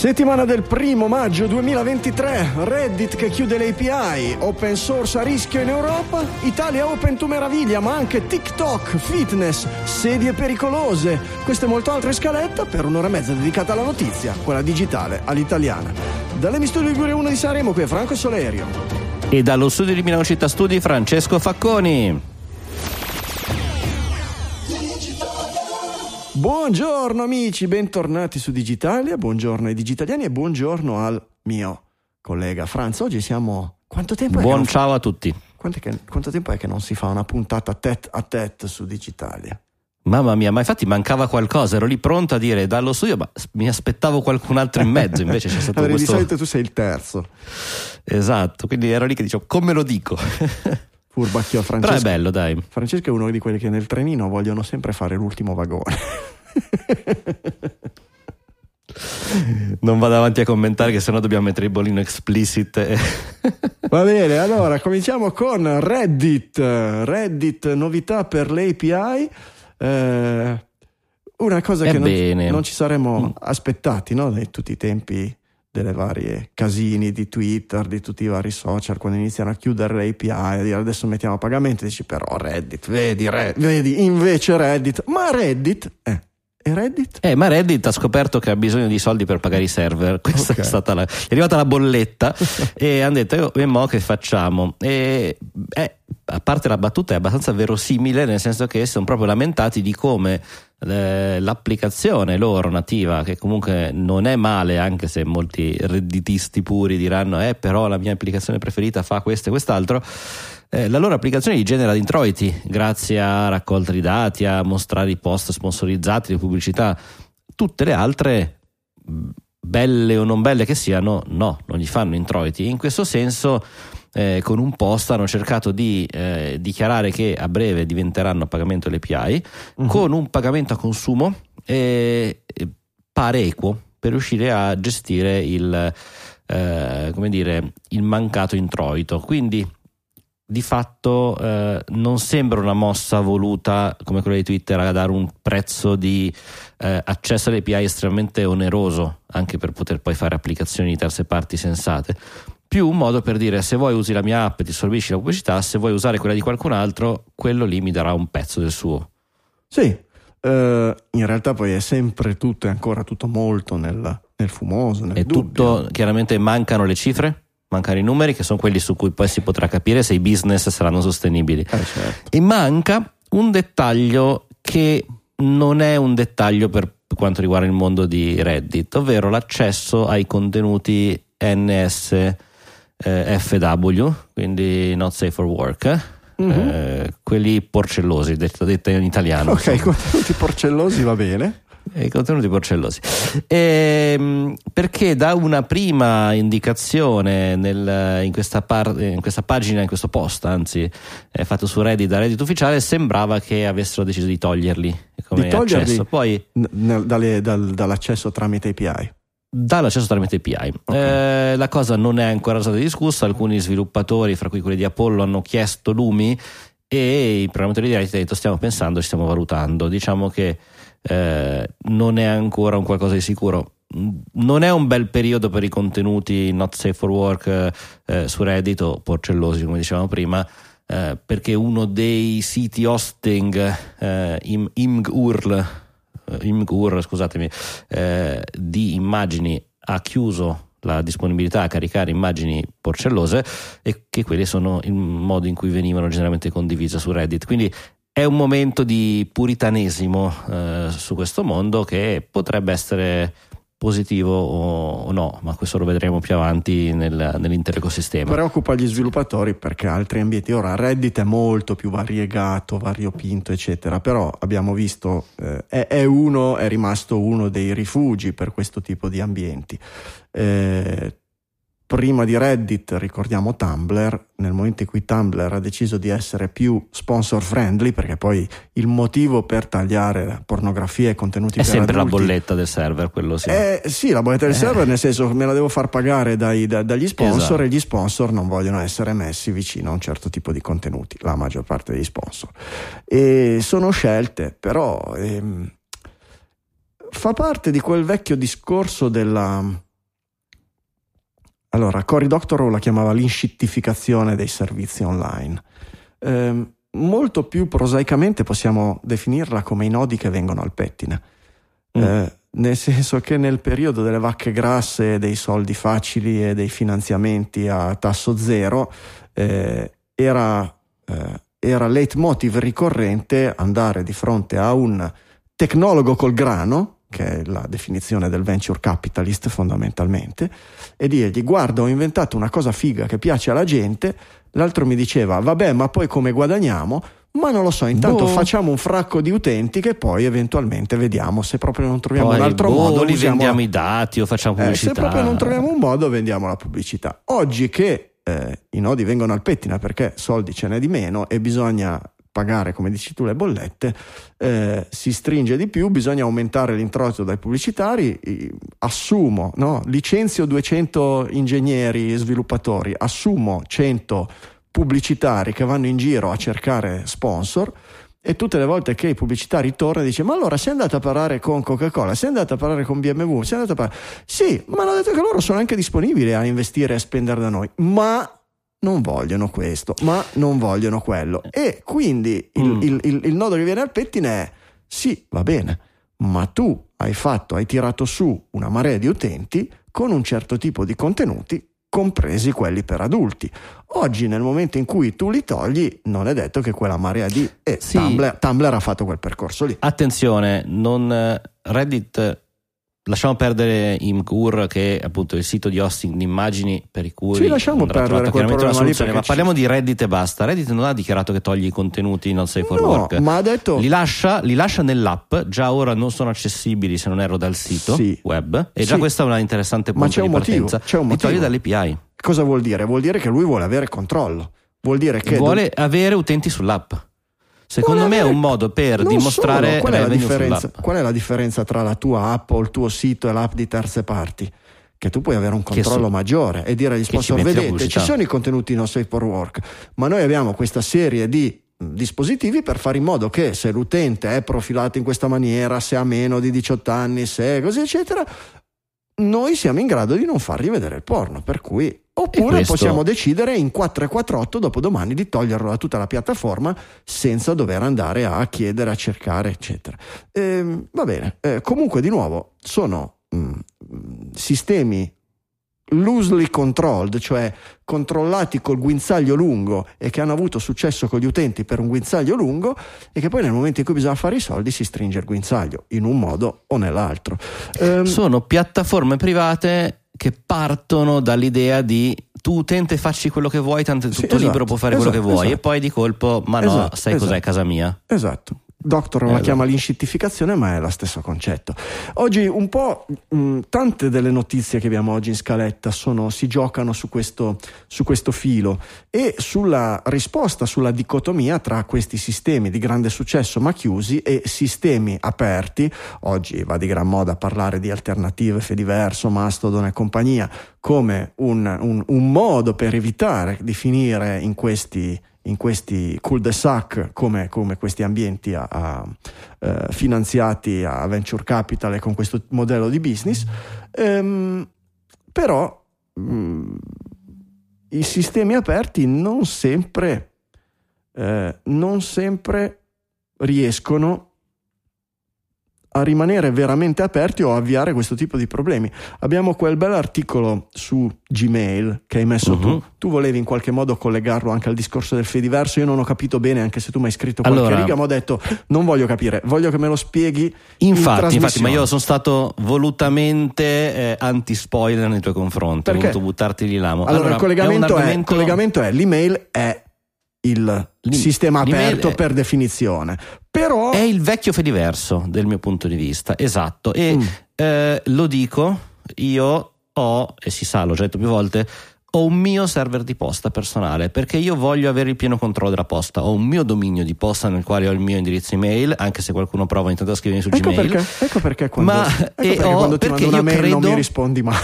Settimana del primo maggio 2023, Reddit che chiude le API, open source a rischio in Europa, Italia open to meraviglia, ma anche TikTok, fitness, sedie pericolose. Queste e molte altre scaletta per un'ora e mezza dedicata alla notizia, quella digitale, all'italiana. Dalle Studio Liguria 1 di Sanremo, qui è Franco Solerio. E dallo studio di Milano Città Studi, Francesco Facconi. Buongiorno amici, bentornati su Digitalia, buongiorno ai digitaliani e buongiorno al mio collega Franz. Oggi siamo... Quanto tempo è? Buon che ciao a tutti. Che... Quanto tempo è che non si fa una puntata tête a tête su Digitalia? Mamma mia, ma infatti mancava qualcosa, ero lì pronto a dire dallo studio, ma mi aspettavo qualcun altro in mezzo, invece c'è stato allora, questo... Di solito tu sei il terzo. Esatto, quindi ero lì che dicevo, come lo dico? Furbacchio Francesco. Però è bello, dai. Francesco è uno di quelli che nel trenino vogliono sempre fare l'ultimo vagone. non vado avanti a commentare che sennò dobbiamo mettere il bolino explicit. Va bene, allora cominciamo con Reddit. Reddit, novità per le API. Eh, una cosa che non, non, ci saremmo aspettati no? da tutti i tempi delle varie casini di Twitter, di tutti i vari social, quando iniziano a chiudere le API, a dire adesso mettiamo a pagamento, dici però Reddit, vedi, Reddit, vedi, invece Reddit, ma Reddit, eh, e Reddit? Eh, ma Reddit ha scoperto che ha bisogno di soldi per pagare i server. Questa okay. è stata la. È arrivata la bolletta e hanno detto: E mo che facciamo? E eh, a parte la battuta, è abbastanza verosimile, nel senso che sono proprio lamentati di come eh, l'applicazione loro nativa, che comunque non è male, anche se molti redditisti puri diranno: Eh, però la mia applicazione preferita fa questo e quest'altro eh, la loro applicazione gli genera introiti grazie a raccolta di dati, a mostrare i post sponsorizzati, le pubblicità. Tutte le altre, belle o non belle che siano, no, non gli fanno introiti. In questo senso, eh, con un post hanno cercato di eh, dichiarare che a breve diventeranno a pagamento le API, uh-huh. con un pagamento a consumo eh, pare equo per riuscire a gestire il, eh, come dire, il mancato introito. Quindi di fatto eh, non sembra una mossa voluta come quella di Twitter a dare un prezzo di eh, accesso alle API estremamente oneroso anche per poter poi fare applicazioni di terze parti sensate. Più un modo per dire se vuoi usi la mia app e ti sorbisci la pubblicità se vuoi usare quella di qualcun altro quello lì mi darà un pezzo del suo. Sì eh, in realtà poi è sempre tutto è ancora tutto molto nel, nel fumoso nel e dubbio. tutto chiaramente mancano le cifre mancano i numeri che sono quelli su cui poi si potrà capire se i business saranno sostenibili. Eh, certo. E manca un dettaglio che non è un dettaglio per quanto riguarda il mondo di Reddit, ovvero l'accesso ai contenuti NSFW, eh, quindi Not Safe for Work. Mm-hmm. Eh, quelli porcellosi, detto, detto in italiano. Ok, insomma. contenuti porcellosi va bene i contenuti porcellosi. E, ehm, perché da una prima indicazione nel, in, questa par, in, questa pagina, in questo post, anzi, eh, fatto su Reddit da Reddit ufficiale, sembrava che avessero deciso di toglierli come di toglierli accesso. Poi, n- dalle, dal, dall'accesso tramite API dall'accesso tramite API. Okay. Eh, la cosa non è ancora stata discussa, alcuni sviluppatori, fra cui quelli di Apollo, hanno chiesto Lumi e i programmatori di Reddit hanno detto stiamo pensando, ci stiamo valutando. Diciamo che eh, non è ancora un qualcosa di sicuro. Non è un bel periodo per i contenuti not safe for work eh, su Reddit o porcellosi, come dicevamo prima, eh, perché uno dei siti hosting eh, im, imgur, eh, scusatemi, eh, di immagini ha chiuso la disponibilità a caricare immagini porcellose e che quelli sono il modo in cui venivano generalmente condivise su Reddit. Quindi è un momento di puritanesimo eh, su questo mondo che potrebbe essere positivo o, no, ma questo lo vedremo più avanti nel, nell'intero ecosistema. Preoccupa gli sviluppatori perché altri ambienti, ora Reddit è molto più variegato, variopinto, eccetera, però abbiamo visto, eh, è, è, uno, è rimasto uno dei rifugi per questo tipo di ambienti. Eh, prima di Reddit ricordiamo Tumblr, nel momento in cui Tumblr ha deciso di essere più sponsor friendly, perché poi il motivo per tagliare pornografia e contenuti è sempre adulti, la bolletta del server, quello sì. Eh, sì, la bolletta del eh. server, nel senso me la devo far pagare dai, da, dagli sponsor esatto. e gli sponsor non vogliono essere messi vicino a un certo tipo di contenuti, la maggior parte degli sponsor. E sono scelte, però ehm, fa parte di quel vecchio discorso della allora, Cory Doctorow la chiamava l'inscittificazione dei servizi online. Eh, molto più prosaicamente possiamo definirla come i nodi che vengono al pettine. Mm. Eh, nel senso che nel periodo delle vacche grasse, dei soldi facili e dei finanziamenti a tasso zero, eh, era, eh, era leitmotiv ricorrente andare di fronte a un tecnologo col grano, che è la definizione del venture capitalist fondamentalmente, e dirgli guarda ho inventato una cosa figa che piace alla gente, l'altro mi diceva vabbè ma poi come guadagniamo? Ma non lo so, intanto boh. facciamo un fracco di utenti che poi eventualmente vediamo se proprio non troviamo poi, un altro boh, modo. Li vendiamo i dati o facciamo pubblicità. Eh, se proprio non troviamo un modo vendiamo la pubblicità. Oggi che eh, i nodi vengono al pettina perché soldi ce n'è di meno e bisogna pagare, come dici tu, le bollette, eh, si stringe di più, bisogna aumentare l'introito dai pubblicitari, assumo, no? licenzio 200 ingegneri e sviluppatori, assumo 100 pubblicitari che vanno in giro a cercare sponsor e tutte le volte che i pubblicitari tornano dice ma allora sei andato a parlare con Coca-Cola, sei andato a parlare con BMW, sei andato a parlare... Sì, ma hanno detto che loro sono anche disponibili a investire e a spendere da noi, ma non vogliono questo, ma non vogliono quello. E quindi il, mm. il, il, il, nodo che viene al pettine è sì, va bene, ma tu hai fatto, hai tirato su una marea di utenti con un certo tipo di contenuti, compresi quelli per adulti. Oggi, nel momento in cui tu li togli, non è detto che quella marea di... E sì. Tumblr, Tumblr ha fatto quel percorso lì. Attenzione, non, eh, Reddit Lasciamo perdere Imgur che è appunto il sito di hosting di immagini per i cui sì, lasciamo perdere quel una soluzione, ma parliamo di Reddit e basta. Reddit non ha dichiarato che toglie i contenuti non safe for no, work. Ma ha detto li lascia, li lascia nell'app, già ora non sono accessibili se non erro dal sito sì. web e già sì. questa è una interessante punto ma c'è un motivo, c'è un motivo. Li toglie dall'API. Cosa vuol dire? Vuol dire che lui vuole avere controllo. Vuol dire che vuole do... avere utenti sull'app. Secondo me è un modo per non dimostrare qual è, qual è, la differenza, tra la tua app o il tuo sito e l'app di terze parti? Che tu puoi avere un controllo so, maggiore e dire agli sponsor: vedete, ci sono i contenuti non safe for work, ma noi abbiamo questa serie di dispositivi per fare in modo che se l'utente è profilato in questa maniera, se ha meno di 18 anni, se così eccetera, noi siamo in grado di non fargli vedere il porno. Per cui Oppure questo... possiamo decidere in 448 dopodomani di toglierlo da tutta la piattaforma senza dover andare a chiedere, a cercare, eccetera. Eh, va bene, eh, comunque di nuovo sono mh, mm, sistemi loosely controlled, cioè controllati col guinzaglio lungo e che hanno avuto successo con gli utenti per un guinzaglio lungo e che poi nel momento in cui bisogna fare i soldi si stringe il guinzaglio in un modo o nell'altro. Um, Sono piattaforme private che partono dall'idea di tu utente facci quello che vuoi, tanto è tutto sì, esatto, libero, può fare esatto, quello che vuoi esatto. e poi di colpo, ma no, esatto, sai cos'è esatto. casa mia? Esatto. Doctor la eh, chiama l'inscittificazione, ma è lo stesso concetto. Oggi un po' mh, tante delle notizie che abbiamo oggi in scaletta sono, si giocano su questo, su questo filo e sulla risposta, sulla dicotomia tra questi sistemi di grande successo ma chiusi e sistemi aperti. Oggi va di gran moda parlare di alternative, Fediverso, Mastodon e compagnia come un, un, un modo per evitare di finire in questi in questi cul-de-sac come, come questi ambienti a, a, eh, finanziati a venture capital e con questo modello di business, ehm, però mh, mm, i sistemi aperti non sempre, eh, non sempre riescono a rimanere veramente aperti o avviare questo tipo di problemi. Abbiamo quel bel articolo su Gmail che hai messo uh-huh. tu. Mhm. Tu volevi in qualche modo collegarlo anche al discorso del Fediverso. Io non ho capito bene, anche se tu mi hai scritto qualche allora, riga, ma ho detto non voglio capire, voglio che me lo spieghi. Infatti, in infatti ma io sono stato volutamente eh, anti-spoiler nei tuoi confronti. Perché? Ho voluto buttarti di là. Allora, allora, il collegamento, è, argomento... è, collegamento è l'email è il sistema aperto per definizione. Però... È il vecchio Fediverso, del mio punto di vista, esatto. E mm. eh, lo dico, io ho, e si sa, l'ho già detto più volte, ho un mio server di posta personale perché io voglio avere il pieno controllo della posta. Ho un mio dominio di posta nel quale ho il mio indirizzo email, anche se qualcuno prova intanto a scrivermi su ecco Gmail. Perché, ecco perché quando, Ma, ecco perché quando ti mando una mail credo... non mi rispondi mai.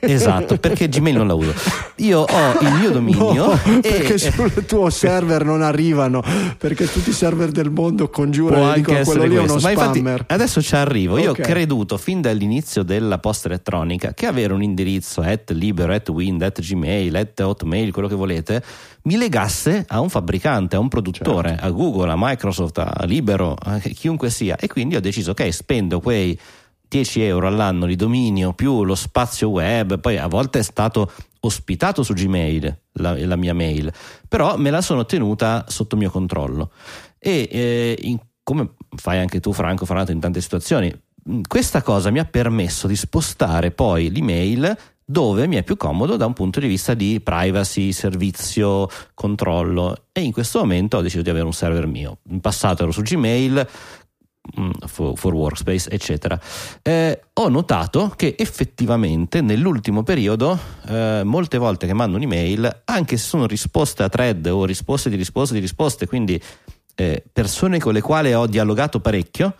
Esatto, perché Gmail non la uso. Io ho il mio dominio. No, e... Perché sul tuo server non arrivano, perché tutti i server del mondo congiurano e dicono quello lì è uno Ma spammer. Infatti, adesso ci arrivo. Io okay. ho creduto fin dall'inizio della posta elettronica che avere un indirizzo at libero, at wind, at gmail, at hotmail, quello che volete, mi legasse a un fabbricante, a un produttore, certo. a Google, a Microsoft, a Libero, a chiunque sia. E quindi ho deciso, ok, spendo quei 10 euro all'anno di dominio più lo spazio web, poi a volte è stato ospitato su Gmail la, la mia mail, però me la sono tenuta sotto mio controllo. E eh, in, come fai anche tu, Franco, Fanato, in tante situazioni, questa cosa mi ha permesso di spostare poi l'email dove mi è più comodo da un punto di vista di privacy, servizio, controllo e in questo momento ho deciso di avere un server mio. In passato ero su Gmail, Mm, for, for, workspace, eccetera. Eh, ho notato che effettivamente nell'ultimo periodo, eh, molte volte che mando un'email, anche se sono risposte a thread o risposte di risposte di risposte, quindi eh, persone con le quali ho dialogato parecchio,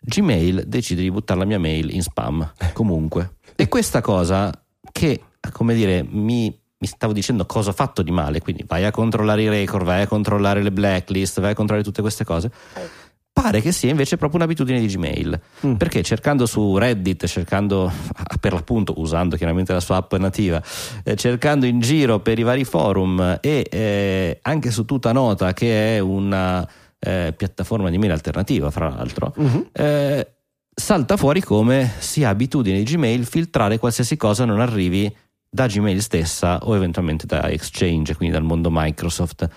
Gmail decide di buttare la mia mail in spam comunque. E questa cosa che, come dire, mi, mi stavo dicendo cosa ho fatto di male, quindi vai a controllare i record, vai a controllare le blacklist, vai a controllare tutte queste cose pare che sia invece proprio un'abitudine di Gmail mm. perché cercando su Reddit cercando per l'appunto usando chiaramente la sua app nativa eh, cercando in giro per i vari forum e eh, anche su tutta nota che è una eh, piattaforma di mail alternativa fra l'altro mm-hmm. salta fuori come sia abitudine di Gmail filtrare qualsiasi cosa non arrivi da Gmail stessa o eventualmente da Exchange quindi dal mondo Microsoft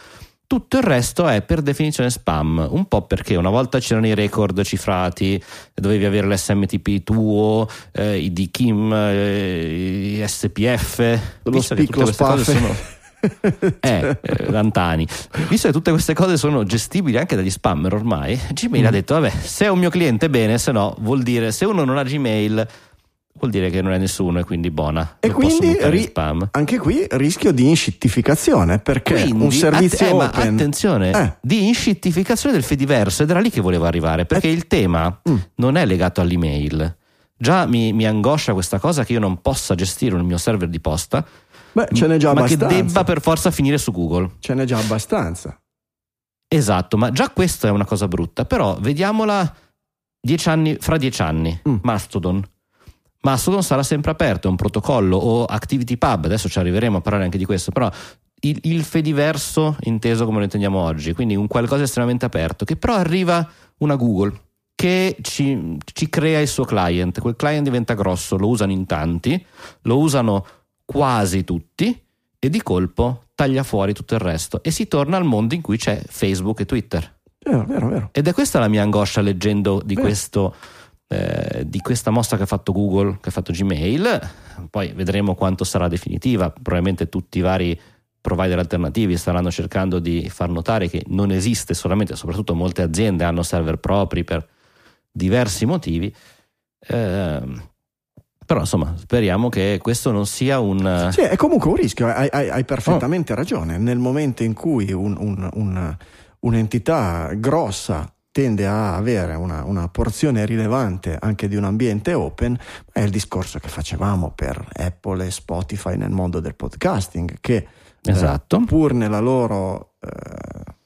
tutto il resto è per definizione spam, un po' perché una volta c'erano i record cifrati, dovevi avere l'SMTP tuo, eh, i DKIM, eh, i SPF, lo visto che tutte queste cose sono eh, eh, Lantani. Visto che tutte queste cose sono gestibili anche dagli spammer ormai, Gmail mm. ha detto: Vabbè, se è un mio cliente, bene, se no, vuol dire se uno non ha Gmail vuol dire che non è nessuno e quindi buona. E quindi ri- anche qui rischio di inscittificazione perché quindi, un servizio att- eh, open... attenzione, eh. di inscittificazione del Fediverso ed era lì che volevo arrivare perché eh. il tema mm. non è legato all'email. Già mi, mi, angoscia questa cosa che io non possa gestire il mio server di posta. Beh, ce n'è già ma abbastanza. che debba per forza finire su Google. Ce n'è già abbastanza. Esatto, ma già questa è una cosa brutta. Però vediamola dieci anni, fra dieci anni. Mm. Mastodon Mastodon sarà sempre aperto, è un protocollo o ActivityPub, adesso ci arriveremo a parlare anche di questo, però il, il Fediverso inteso come lo intendiamo oggi, quindi un qualcosa estremamente aperto, che però arriva una Google che ci, ci crea il suo client, quel client diventa grosso, lo usano in tanti, lo usano quasi tutti e di colpo taglia fuori tutto il resto e si torna al mondo in cui c'è Facebook e Twitter. Vero, vero, vero. Ed è questa la mia angoscia leggendo di vero. questo eh, di questa mossa che ha fatto Google, che ha fatto Gmail, poi vedremo quanto sarà definitiva, probabilmente tutti i vari provider alternativi staranno cercando di far notare che non esiste solamente, soprattutto molte aziende hanno server propri per diversi motivi. Eh, però insomma speriamo che questo non sia un... Sì, è comunque un rischio, hai, hai, hai perfettamente oh. ragione. Nel momento in cui un, un, un, un'entità grossa tende a avere una, una, porzione rilevante anche di un ambiente open, è il discorso che facevamo per Apple e Spotify nel mondo del podcasting, che eh, esatto. eh, pur nella loro eh,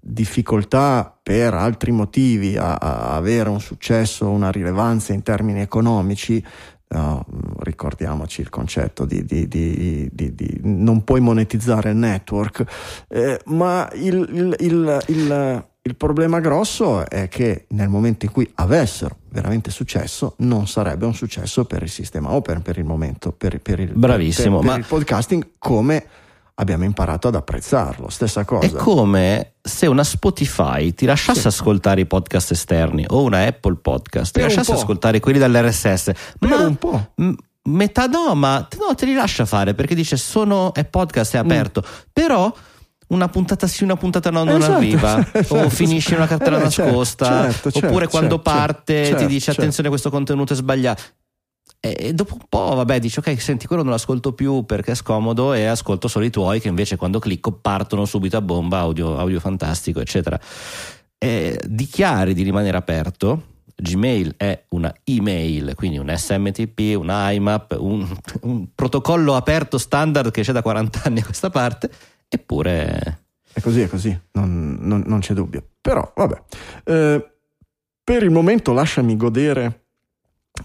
difficoltà per altri motivi a, a, avere un successo, una rilevanza in termini economici, No, ricordiamoci il concetto di, di, di, di, non puoi monetizzare il network, eh, ma il, il, il, il il problema grosso è che nel momento in cui avessero veramente successo, non sarebbe un successo per il sistema open per il momento, per, per il, Bravissimo, per, per ma... il podcasting come abbiamo imparato ad apprezzarlo. Stessa cosa. È come se una Spotify ti lasciasse sì. ascoltare i podcast esterni o una Apple Podcast, ti lasciasse ascoltare quelli dall'RSS, per ma un po'. M- metà no, ma no, te li lascia fare perché dice sono è podcast, è aperto, mm. però una puntata sì, una puntata no, non esatto, arriva, esatto. o finisce in una cartella eh, nascosta, certo, certo, oppure quando certo, parte ti certo, dice certo. attenzione questo contenuto è sbagliato. E dopo un po', vabbè, dici ok, senti, quello non l'ascolto più perché è scomodo e ascolto solo i tuoi che invece quando clicco partono subito a bomba, audio, audio fantastico, eccetera. E dichiari di rimanere aperto. Gmail è una email, quindi un SMTP, un IMAP, un, un protocollo aperto standard che c'è da 40 anni a questa parte, eppure... È così, è così, non, non, non c'è dubbio. Però, vabbè, eh, per il momento lasciami godere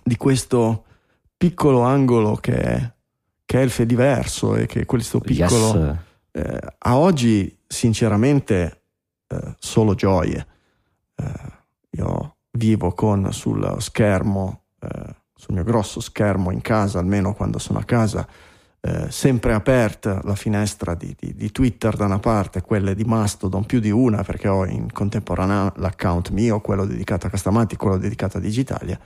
di questo piccolo angolo che è, che è il Fediverso e che questo piccolo yes. eh, a oggi sinceramente eh, solo gioie eh, io vivo con sul schermo eh, sul mio grosso schermo in casa almeno quando sono a casa eh, sempre aperta la finestra di, di, di, Twitter da una parte, quelle di Mastodon più di una perché ho in contemporanea l'account mio, quello dedicato a Castamati, quello dedicato a Digitalia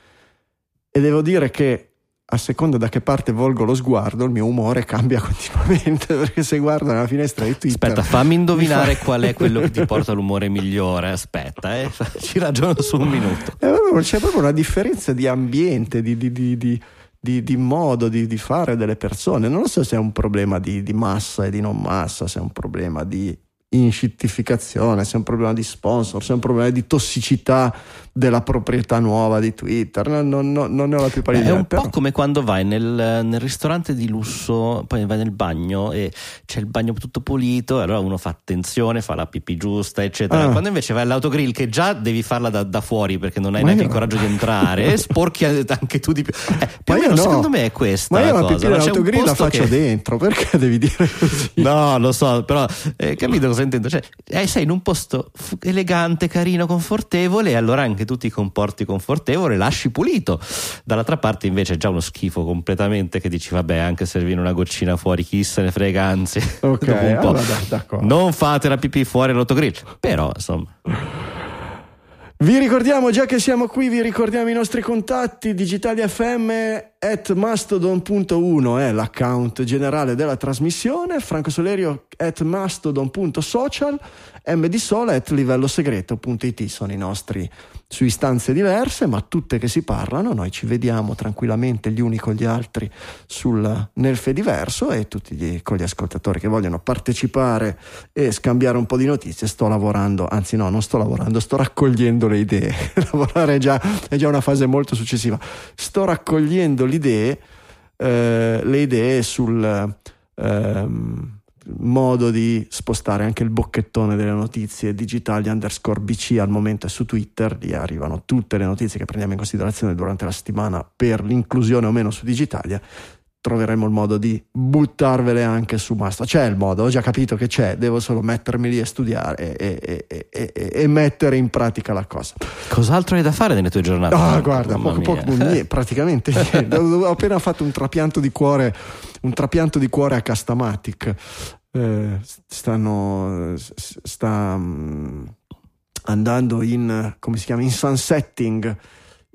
e devo dire che a seconda da che parte volgo lo sguardo, il mio umore cambia continuamente perché se guardo nella finestra di Twitter. Aspetta, fammi indovinare fa... qual è quello che ti porta l'umore migliore. Aspetta, eh, ci ragiono su un minuto. Eh, c'è proprio una differenza di ambiente, di, di, di, di, di modo di, fare delle persone. Non so se è un problema di, massa e di non massa, se è un problema di inscittificazione, se è un problema di sponsor, se è un problema di tossicità della proprietà nuova di Twitter, non, non, non ne ho la più pallida idea. È un però. po' come quando vai nel, nel, ristorante di lusso, poi vai nel bagno e c'è il bagno tutto pulito, allora uno fa attenzione, fa la pipì giusta, eccetera. Ah. Quando invece vai all'autogrill, che già devi farla da, da fuori perché non hai ma neanche io... il coraggio di entrare, sporchi anche tu di più. Eh, più meno, no. secondo me è questa. Ma io la, la pipì dell'autogrill la faccio che... dentro, perché devi dire così? No, lo so, però eh, capito cosa intendo? Cioè, eh, sei in un posto elegante, carino, confortevole, e allora anche tu ti comporti confortevole, lasci pulito. Dall'altra parte invece è già uno schifo completamente che dici vabbè anche servire una goccina fuori chi se ne frega anzi. Ok, allora, non fate la pipì fuori all'autogrill. Però insomma... Vi ricordiamo, già che siamo qui, vi ricordiamo i nostri contatti, Digitali FM at mastodon.1 è l'account generale della trasmissione, Franco Solerio at mastodon.social, mdsola at livello segreto.it sono i nostri su istanze diverse, ma tutte che si parlano, noi ci vediamo tranquillamente gli uni con gli altri sul, nel Fediverso e tutti gli, con gli ascoltatori che vogliono partecipare e scambiare un po' di notizie, sto lavorando, anzi no, non sto lavorando, sto raccogliendo le idee, lavorare è già, è già una fase molto successiva, sto raccogliendo le idee, eh, le idee sul... Ehm, modo di spostare anche il bocchettone delle notizie digitali underscore BC al momento è su Twitter, lì arrivano tutte le notizie che prendiamo in considerazione durante la settimana per l'inclusione o meno su Digitalia troveremo il modo di buttarvele anche su Masta. C'è il modo, ho già capito che c'è, devo solo mettermi lì a studiare e, e, e, e mettere in pratica la cosa. Cos'altro hai da fare nelle tue giornate? Ah, guarda, poco, poco, niente, praticamente niente. ho appena fatto un trapianto di cuore, un trapianto di cuore a Castamatic. Eh, stanno, sta um, andando in, come si chiama, in sunsetting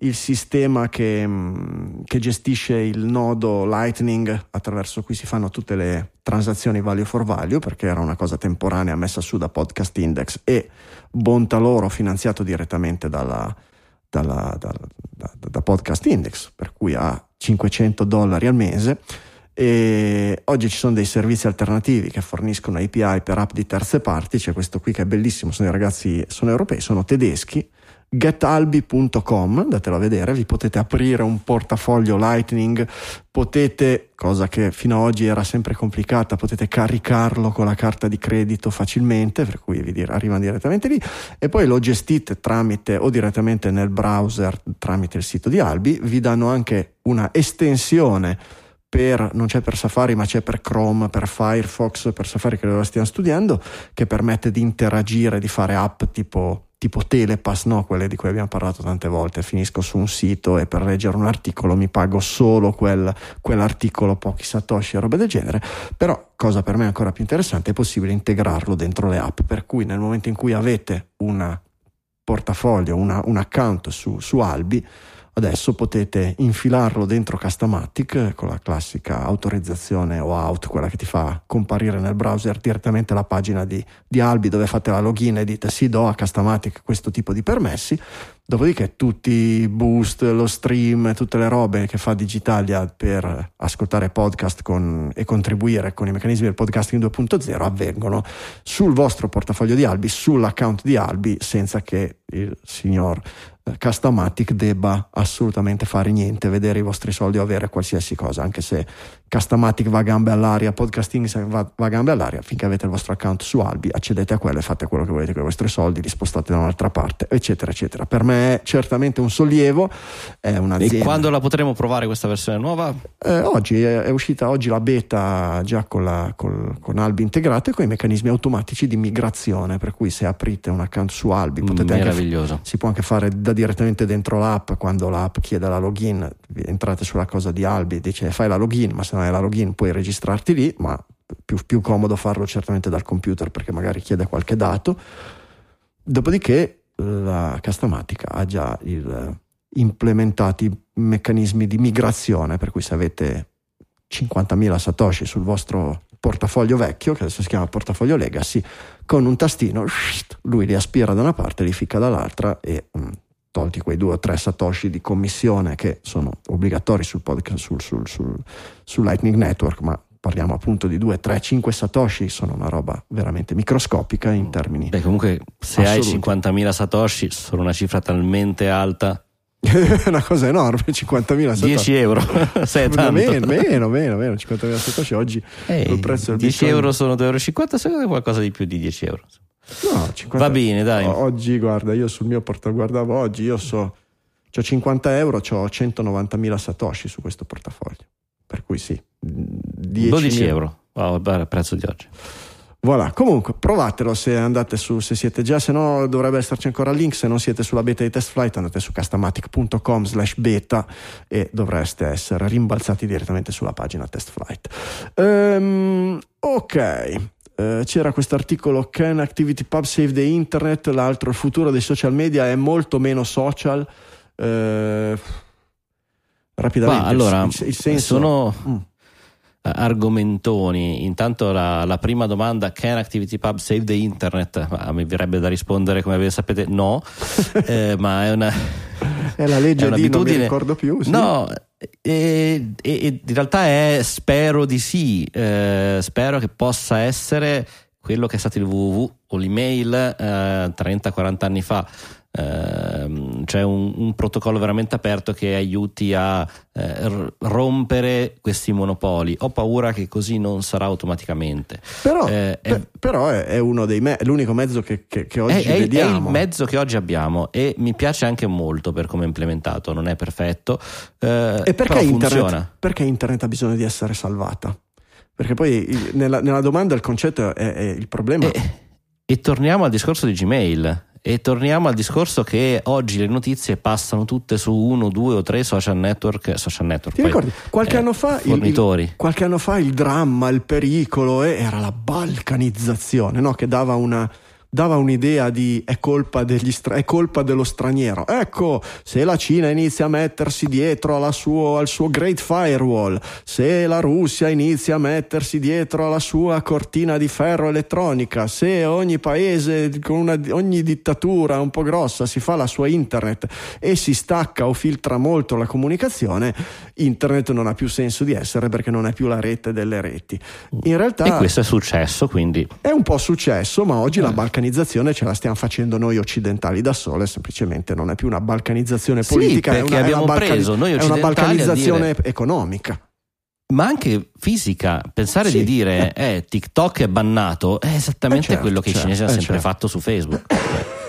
il sistema che, mm, che, gestisce il nodo Lightning attraverso cui si fanno tutte le transazioni value for value perché era una cosa temporanea messa su da Podcast Index e bontà loro finanziato direttamente dalla, dalla, da, da, da Podcast Index per cui ha 500 dollari al mese. E oggi ci sono dei servizi alternativi che forniscono API per app di terze parti. C'è questo qui che è bellissimo sono i ragazzi sono europei sono tedeschi getalbi.com, andatelo a vedere, vi potete aprire un portafoglio Lightning, potete, cosa che fino ad oggi era sempre complicata, potete caricarlo con la carta di credito facilmente, per cui vi dire, arrivano direttamente lì e poi lo gestite tramite o direttamente nel browser tramite il sito di Albi, vi danno anche una estensione per, non c'è per Safari ma c'è per Chrome, per Firefox, per Safari che lo stiamo studiando, che permette di interagire, di fare app tipo tipo Telepass, no? quelle di cui abbiamo parlato tante volte, finisco su un sito e per leggere un articolo mi pago solo quel, quell'articolo, pochi satoshi e roba del genere, però cosa per me ancora più interessante è possibile integrarlo dentro le app, per cui nel momento in cui avete un portafoglio, una, un account su, su Albi, Adesso potete infilarlo dentro Castamatic con la classica autorizzazione o out, quella che ti fa comparire nel browser direttamente la pagina di, di Albi dove fate la login e dite sì do a Castamatic questo tipo di permessi. Dopodiché tutti i boost, lo stream, tutte le robe che fa Digitalia per ascoltare podcast con, e contribuire con i meccanismi del podcasting 2.0 avvengono sul vostro portafoglio di Albi, sull'account di Albi, senza che il signor Customatic debba assolutamente fare niente, vedere i vostri soldi o avere qualsiasi cosa, anche se Customatic va a gambe all'aria, podcasting va, va a gambe all'aria, finché avete il vostro account su Albi, accedete a quello e fate quello che volete con i vostri soldi, li spostate da un'altra parte, eccetera, eccetera. Per me è certamente un sollievo, è un'azienda. E quando la potremo provare questa versione nuova? Eh, oggi è, è, uscita oggi la beta già con, la, con, con Albi integrato e con i meccanismi automatici di migrazione, per cui se aprite un account su Albi potete anche, si può anche fare da direttamente dentro l'app quando l'app chiede la login entrate sulla cosa di Albi dice fai la login ma se non hai la login puoi registrarti lì ma più, più comodo farlo certamente dal computer perché magari chiede qualche dato. Dopodiché la Castamatica ha già il, implementati meccanismi di migrazione per cui se avete 50.000 satoshi sul vostro portafoglio vecchio, che adesso si chiama portafoglio legacy, con un tastino lui li aspira da una parte, li ficca dall'altra e mm, tolti quei due o tre satoshi di commissione che sono obbligatori sul, podcast, sul, sul, sul, sul Lightning Network, ma parliamo appunto di 2, 3, 5 satoshi, sono una roba veramente microscopica in termini. Beh, comunque se assoluti. hai 50.000 satoshi sono una cifra talmente alta. una cosa enorme, 50.000 satoshi. 10 euro, sei tanto. Meno, meno, meno, meno 50.000 satoshi oggi Ehi, il prezzo del 10 Bitcoin... euro sono 2,50 euro, secondo me qualcosa di più di 10 euro. No, 50... Va bene, dai. Oggi, guarda, io sul mio portafoglio, guardavo oggi, io so, ho 50 euro, ho 190.000 satoshi su questo portafoglio. Per cui sì, 10 12 euro, oh, il prezzo di oggi. Voilà, comunque provatelo se andate su, se siete già, se no dovrebbe esserci ancora il link, se non siete sulla beta di Test Flight andate su castamatic.com slash beta e dovreste essere rimbalzati direttamente sulla pagina Test Flight. Um, ok, eh, c'era questo articolo Can Activity Pub Save the Internet, l'altro il futuro dei social media è molto meno social. Eh, rapidamente, bah, allora, il, il senso... sono mm. argomentoni. Intanto la, la, prima domanda, Can Activity Pub Save the Internet? Ma mi verrebbe da rispondere, come sapete, no, eh, ma è una... È la legge è di non mi ricordo più. Sì. No, e, e, in realtà è spero di sì, eh, spero che possa essere quello che è stato il www o l'email eh, 30-40 anni fa Ehm, c'è un, un, protocollo veramente aperto che aiuti a eh, rompere questi monopoli. Ho paura che così non sarà automaticamente. Però, eh, per, è, però è, è, uno dei me- l'unico mezzo che, che, che oggi è, vediamo. È il mezzo che oggi abbiamo e mi piace anche molto per come è implementato. Non è perfetto, eh, e perché internet, funziona. Perché internet ha bisogno di essere salvata? Perché poi nella, nella domanda il concetto è, è il problema. E, e torniamo al discorso di Gmail e torniamo al discorso che oggi le notizie passano tutte su uno, due o tre social network. Social network Ti poi, ricordi? Qualche, eh, anno fa il, il, qualche anno fa il dramma, il pericolo eh, era la balcanizzazione, no? che dava una dava un'idea di è colpa, stra- è colpa dello straniero. Ecco, se la Cina inizia a mettersi dietro suo, al suo Great Firewall, se la Russia inizia a mettersi dietro alla sua cortina di ferro elettronica, se ogni paese con una, ogni dittatura un po' grossa si fa la sua internet e si stacca o filtra molto la comunicazione, internet non ha più senso di essere perché non è più la rete delle reti. In realtà, e questo è successo quindi? È un po' successo, ma oggi eh. la balcanizzazione ce la stiamo facendo noi occidentali da sole, semplicemente non è più una balcanizzazione politica, sì, è, una, abbiamo balcani- preso noi è una balcanizzazione dire... economica ma anche fisica. Pensare sì, di dire eh. eh, TikTok è bannato è esattamente eh certo, quello che certo, i cinesi hanno eh sempre certo. fatto su Facebook.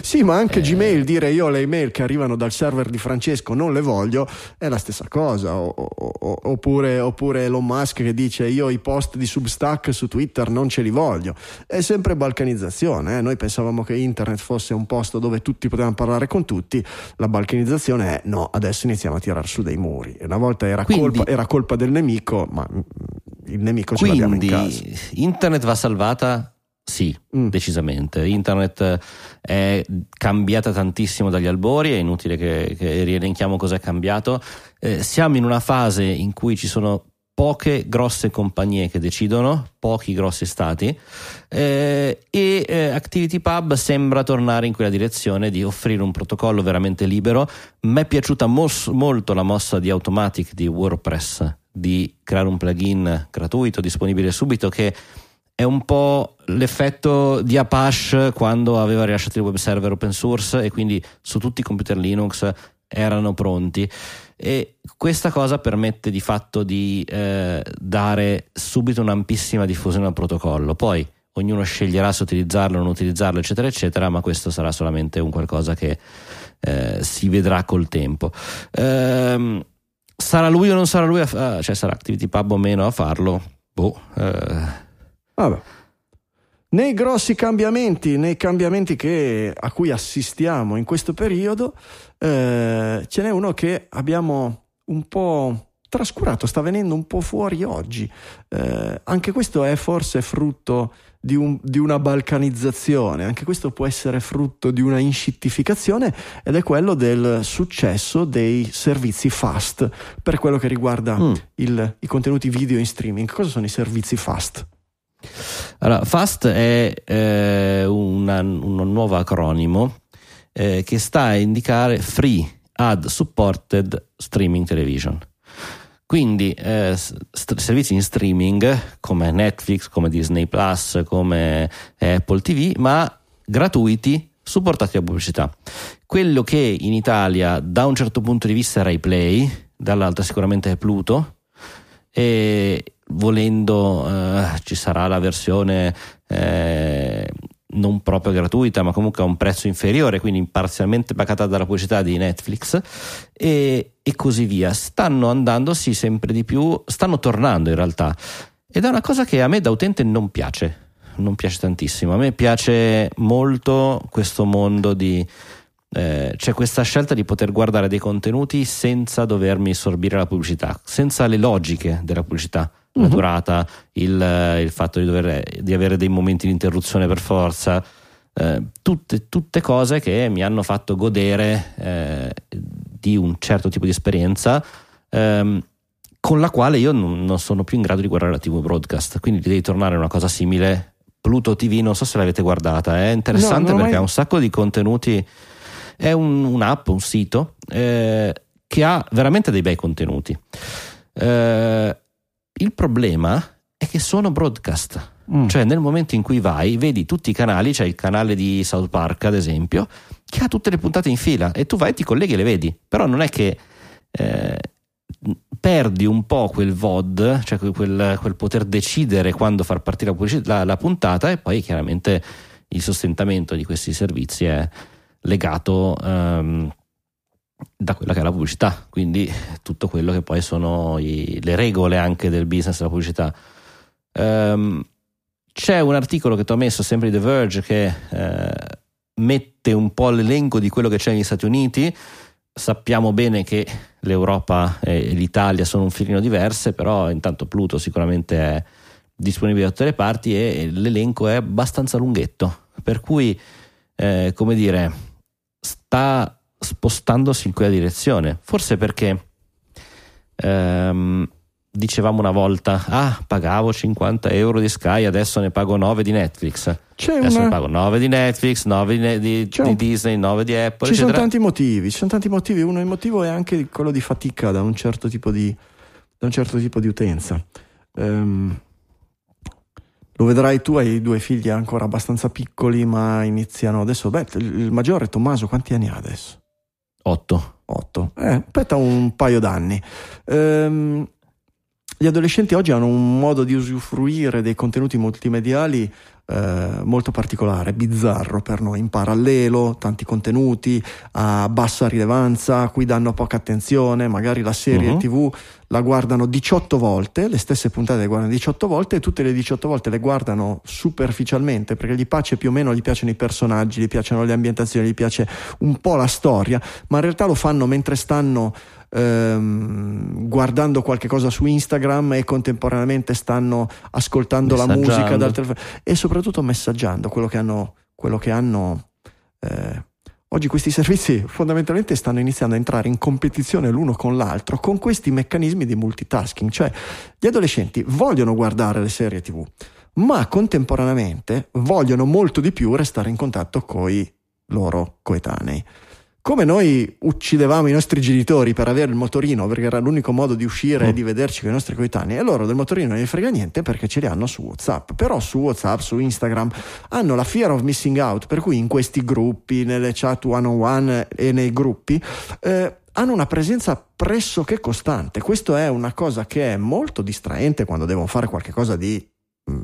Sì, ma anche eh... Gmail dire io le email che arrivano dal server di Francesco non le voglio è la stessa cosa. O, o, oppure, oppure Elon Musk che dice io i post di Substack su Twitter non ce li voglio. È sempre balcanizzazione. Eh? Noi pensavamo che internet fosse un posto dove tutti potevano parlare con tutti. La balcanizzazione è no, adesso iniziamo a tirare su dei muri. Una volta era, Quindi... colpa, era colpa del nemico, ma il nemico ce Quindi, l'abbiamo in casa. Internet va salvata sì, mm. decisamente. Internet è cambiata tantissimo dagli albori, è inutile che, che rielenchiamo cosa è cambiato. Eh, siamo in una fase in cui ci sono poche grosse compagnie che decidono, pochi grossi stati eh, e eh, Activity Pub sembra tornare in quella direzione di offrire un protocollo veramente libero. Mi è piaciuta mos- molto la mossa di Automatic di WordPress di creare un plugin gratuito disponibile subito che è un po' l'effetto di Apache quando aveva rilasciato il web server open source e quindi su tutti i computer Linux erano pronti e questa cosa permette di fatto di eh, dare subito un'ampissima diffusione al protocollo. Poi ognuno sceglierà se utilizzarlo o non utilizzarlo, eccetera, eccetera, ma questo sarà solamente un qualcosa che eh, si vedrà col tempo. Ehm, sarà lui o non sarà lui, a fa- cioè sarà Activity Pub o meno a farlo? Boh. Eh. Vabbè. Nei grossi cambiamenti, nei cambiamenti che, a cui assistiamo in questo periodo, eh, ce n'è uno che abbiamo un po' trascurato, sta venendo un po' fuori oggi. Eh, anche questo è forse frutto di, un, di, una balcanizzazione, anche questo può essere frutto di una inscittificazione ed è quello del successo dei servizi fast per quello che riguarda mm. il, i contenuti video in streaming. Cosa sono i servizi fast? Allora, FAST è eh, una, un nuovo acronimo eh, che sta a indicare Free Ad Supported Streaming Television. Quindi eh, st- servizi in streaming come Netflix, come Disney Plus, come Apple TV, ma gratuiti supportati da pubblicità. Quello che in Italia da un certo punto di vista è Rai Play, dall'altro sicuramente è Pluto, e volendo eh, ci sarà la versione eh, non proprio gratuita ma comunque a un prezzo inferiore quindi parzialmente pagata dalla pubblicità di Netflix e, e così via. Stanno andandosi sempre di più stanno tornando in realtà. Ed è una cosa che a me da utente non piace non piace tantissimo. A me piace molto questo mondo di eh, c'è questa scelta di poter guardare dei contenuti senza dovermi sorbire la pubblicità, senza le logiche della pubblicità. La mhm. durata, il, il fatto di, dover, di, avere dei momenti di interruzione per forza, eh, tutte, tutte, cose che mi hanno fatto godere eh, di un certo tipo di esperienza. Ehm, con la quale io non, non, sono più in grado di guardare la TV broadcast, quindi devi tornare a una cosa simile. Pluto TV, non so se l'avete guardata, è interessante no, perché mai... ha un sacco di contenuti è un, un'app, un sito eh, che ha veramente dei bei contenuti. Eh, il problema è che sono broadcast. Mm. Cioè, nel momento in cui vai, vedi tutti i canali, c'è il canale di South Park, ad esempio, che ha tutte le puntate in fila e tu vai e ti colleghi e le vedi. Però non è che eh, perdi un po' quel VOD, cioè quel, quel, poter decidere quando far partire la, la, la, puntata, e poi chiaramente il sostentamento di questi servizi è legato um, da quella che è la pubblicità, quindi tutto quello che poi sono i, le regole anche del business della pubblicità. Um, c'è un articolo che tu hai messo sempre di The Verge che eh, mette un po' l'elenco di quello che c'è negli Stati Uniti. Sappiamo bene che l'Europa e l'Italia sono un filino diverse, però intanto Pluto sicuramente è disponibile da tutte le parti e l'elenco è abbastanza lunghetto. Per cui, eh, come dire, sta spostandosi in quella direzione. Forse perché ehm, dicevamo una volta, ah, pagavo 50 euro di Sky, adesso ne pago 9 di Netflix. C'è adesso una... ne pago 9 di Netflix, 9 di, di, di Disney, 9 di Apple. Ci eccetera. sono tanti motivi, ci sono tanti motivi. Uno il motivo è anche quello di fatica da un certo tipo di, un certo tipo di utenza. Um, lo vedrai tu, hai due figli ancora abbastanza piccoli, ma iniziano adesso. Beh, il maggiore Tommaso, quanti anni ha adesso? Otto. Otto. Eh, aspetta un paio d'anni. Ehm, gli adolescenti oggi hanno un modo di usufruire dei contenuti multimediali eh, molto particolare, bizzarro per noi, in parallelo, tanti contenuti a bassa rilevanza, a cui danno poca attenzione, magari la serie uh-huh. TV la guardano 18 volte, le stesse puntate le guardano 18 volte e tutte le 18 volte le guardano superficialmente perché gli piace più o meno, gli piacciono i personaggi, gli piacciono le ambientazioni, gli piace un po' la storia, ma in realtà lo fanno mentre stanno ehm, guardando qualche cosa su Instagram e contemporaneamente stanno ascoltando la musica dal telefono e soprattutto messaggiando quello che hanno, quello che hanno eh, Oggi questi servizi fondamentalmente stanno iniziando a entrare in competizione l'uno con l'altro con questi meccanismi di multitasking, cioè gli adolescenti vogliono guardare le serie tv, ma contemporaneamente vogliono molto di più restare in contatto con i loro coetanei come noi uccidevamo i nostri genitori per avere il motorino perché era l'unico modo di uscire mm. e di vederci con i nostri coetanei e loro del motorino non gli frega niente perché ce li hanno su Whatsapp però su Whatsapp, su Instagram hanno la fear of missing out per cui in questi gruppi, nelle chat one on one e nei gruppi eh, hanno una presenza pressoché costante questo è una cosa che è molto distraente quando devono fare qualcosa di mm,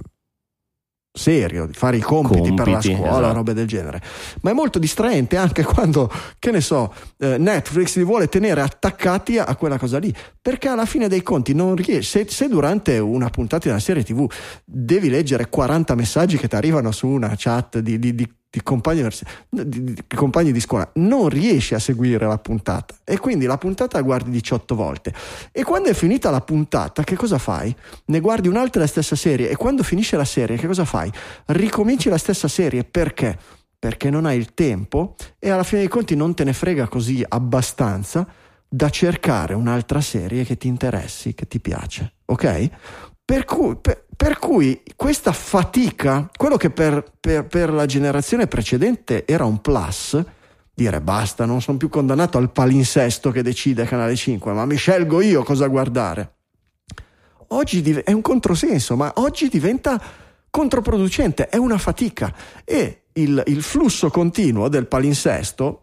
serio, di fare i compiti, compiti per la scuola, esatto. robe del genere. Ma è molto distraente anche quando, che ne so, eh, Netflix li vuole tenere attaccati a, quella cosa lì, perché alla fine dei conti non riesce, se, se, durante una puntata di una serie TV devi leggere 40 messaggi che ti arrivano su una chat di, di, di di compagni, di, di compagni, di, scuola, non riesci a seguire la puntata e quindi la puntata la guardi 18 volte e quando è finita la puntata che cosa fai? Ne guardi un'altra la stessa serie e quando finisce la serie che cosa fai? Ricominci la stessa serie perché? Perché non hai il tempo e alla fine dei conti non te ne frega così abbastanza da cercare un'altra serie che ti interessi, che ti piace, ok? Per cui, per, per cui, questa fatica, quello che per, per, la generazione precedente era un plus, dire basta, non sono più condannato al palinsesto che decide Canale 5, ma mi scelgo io cosa guardare. Oggi div- è un controsenso, ma oggi diventa controproducente, è una fatica e il, il flusso continuo del palinsesto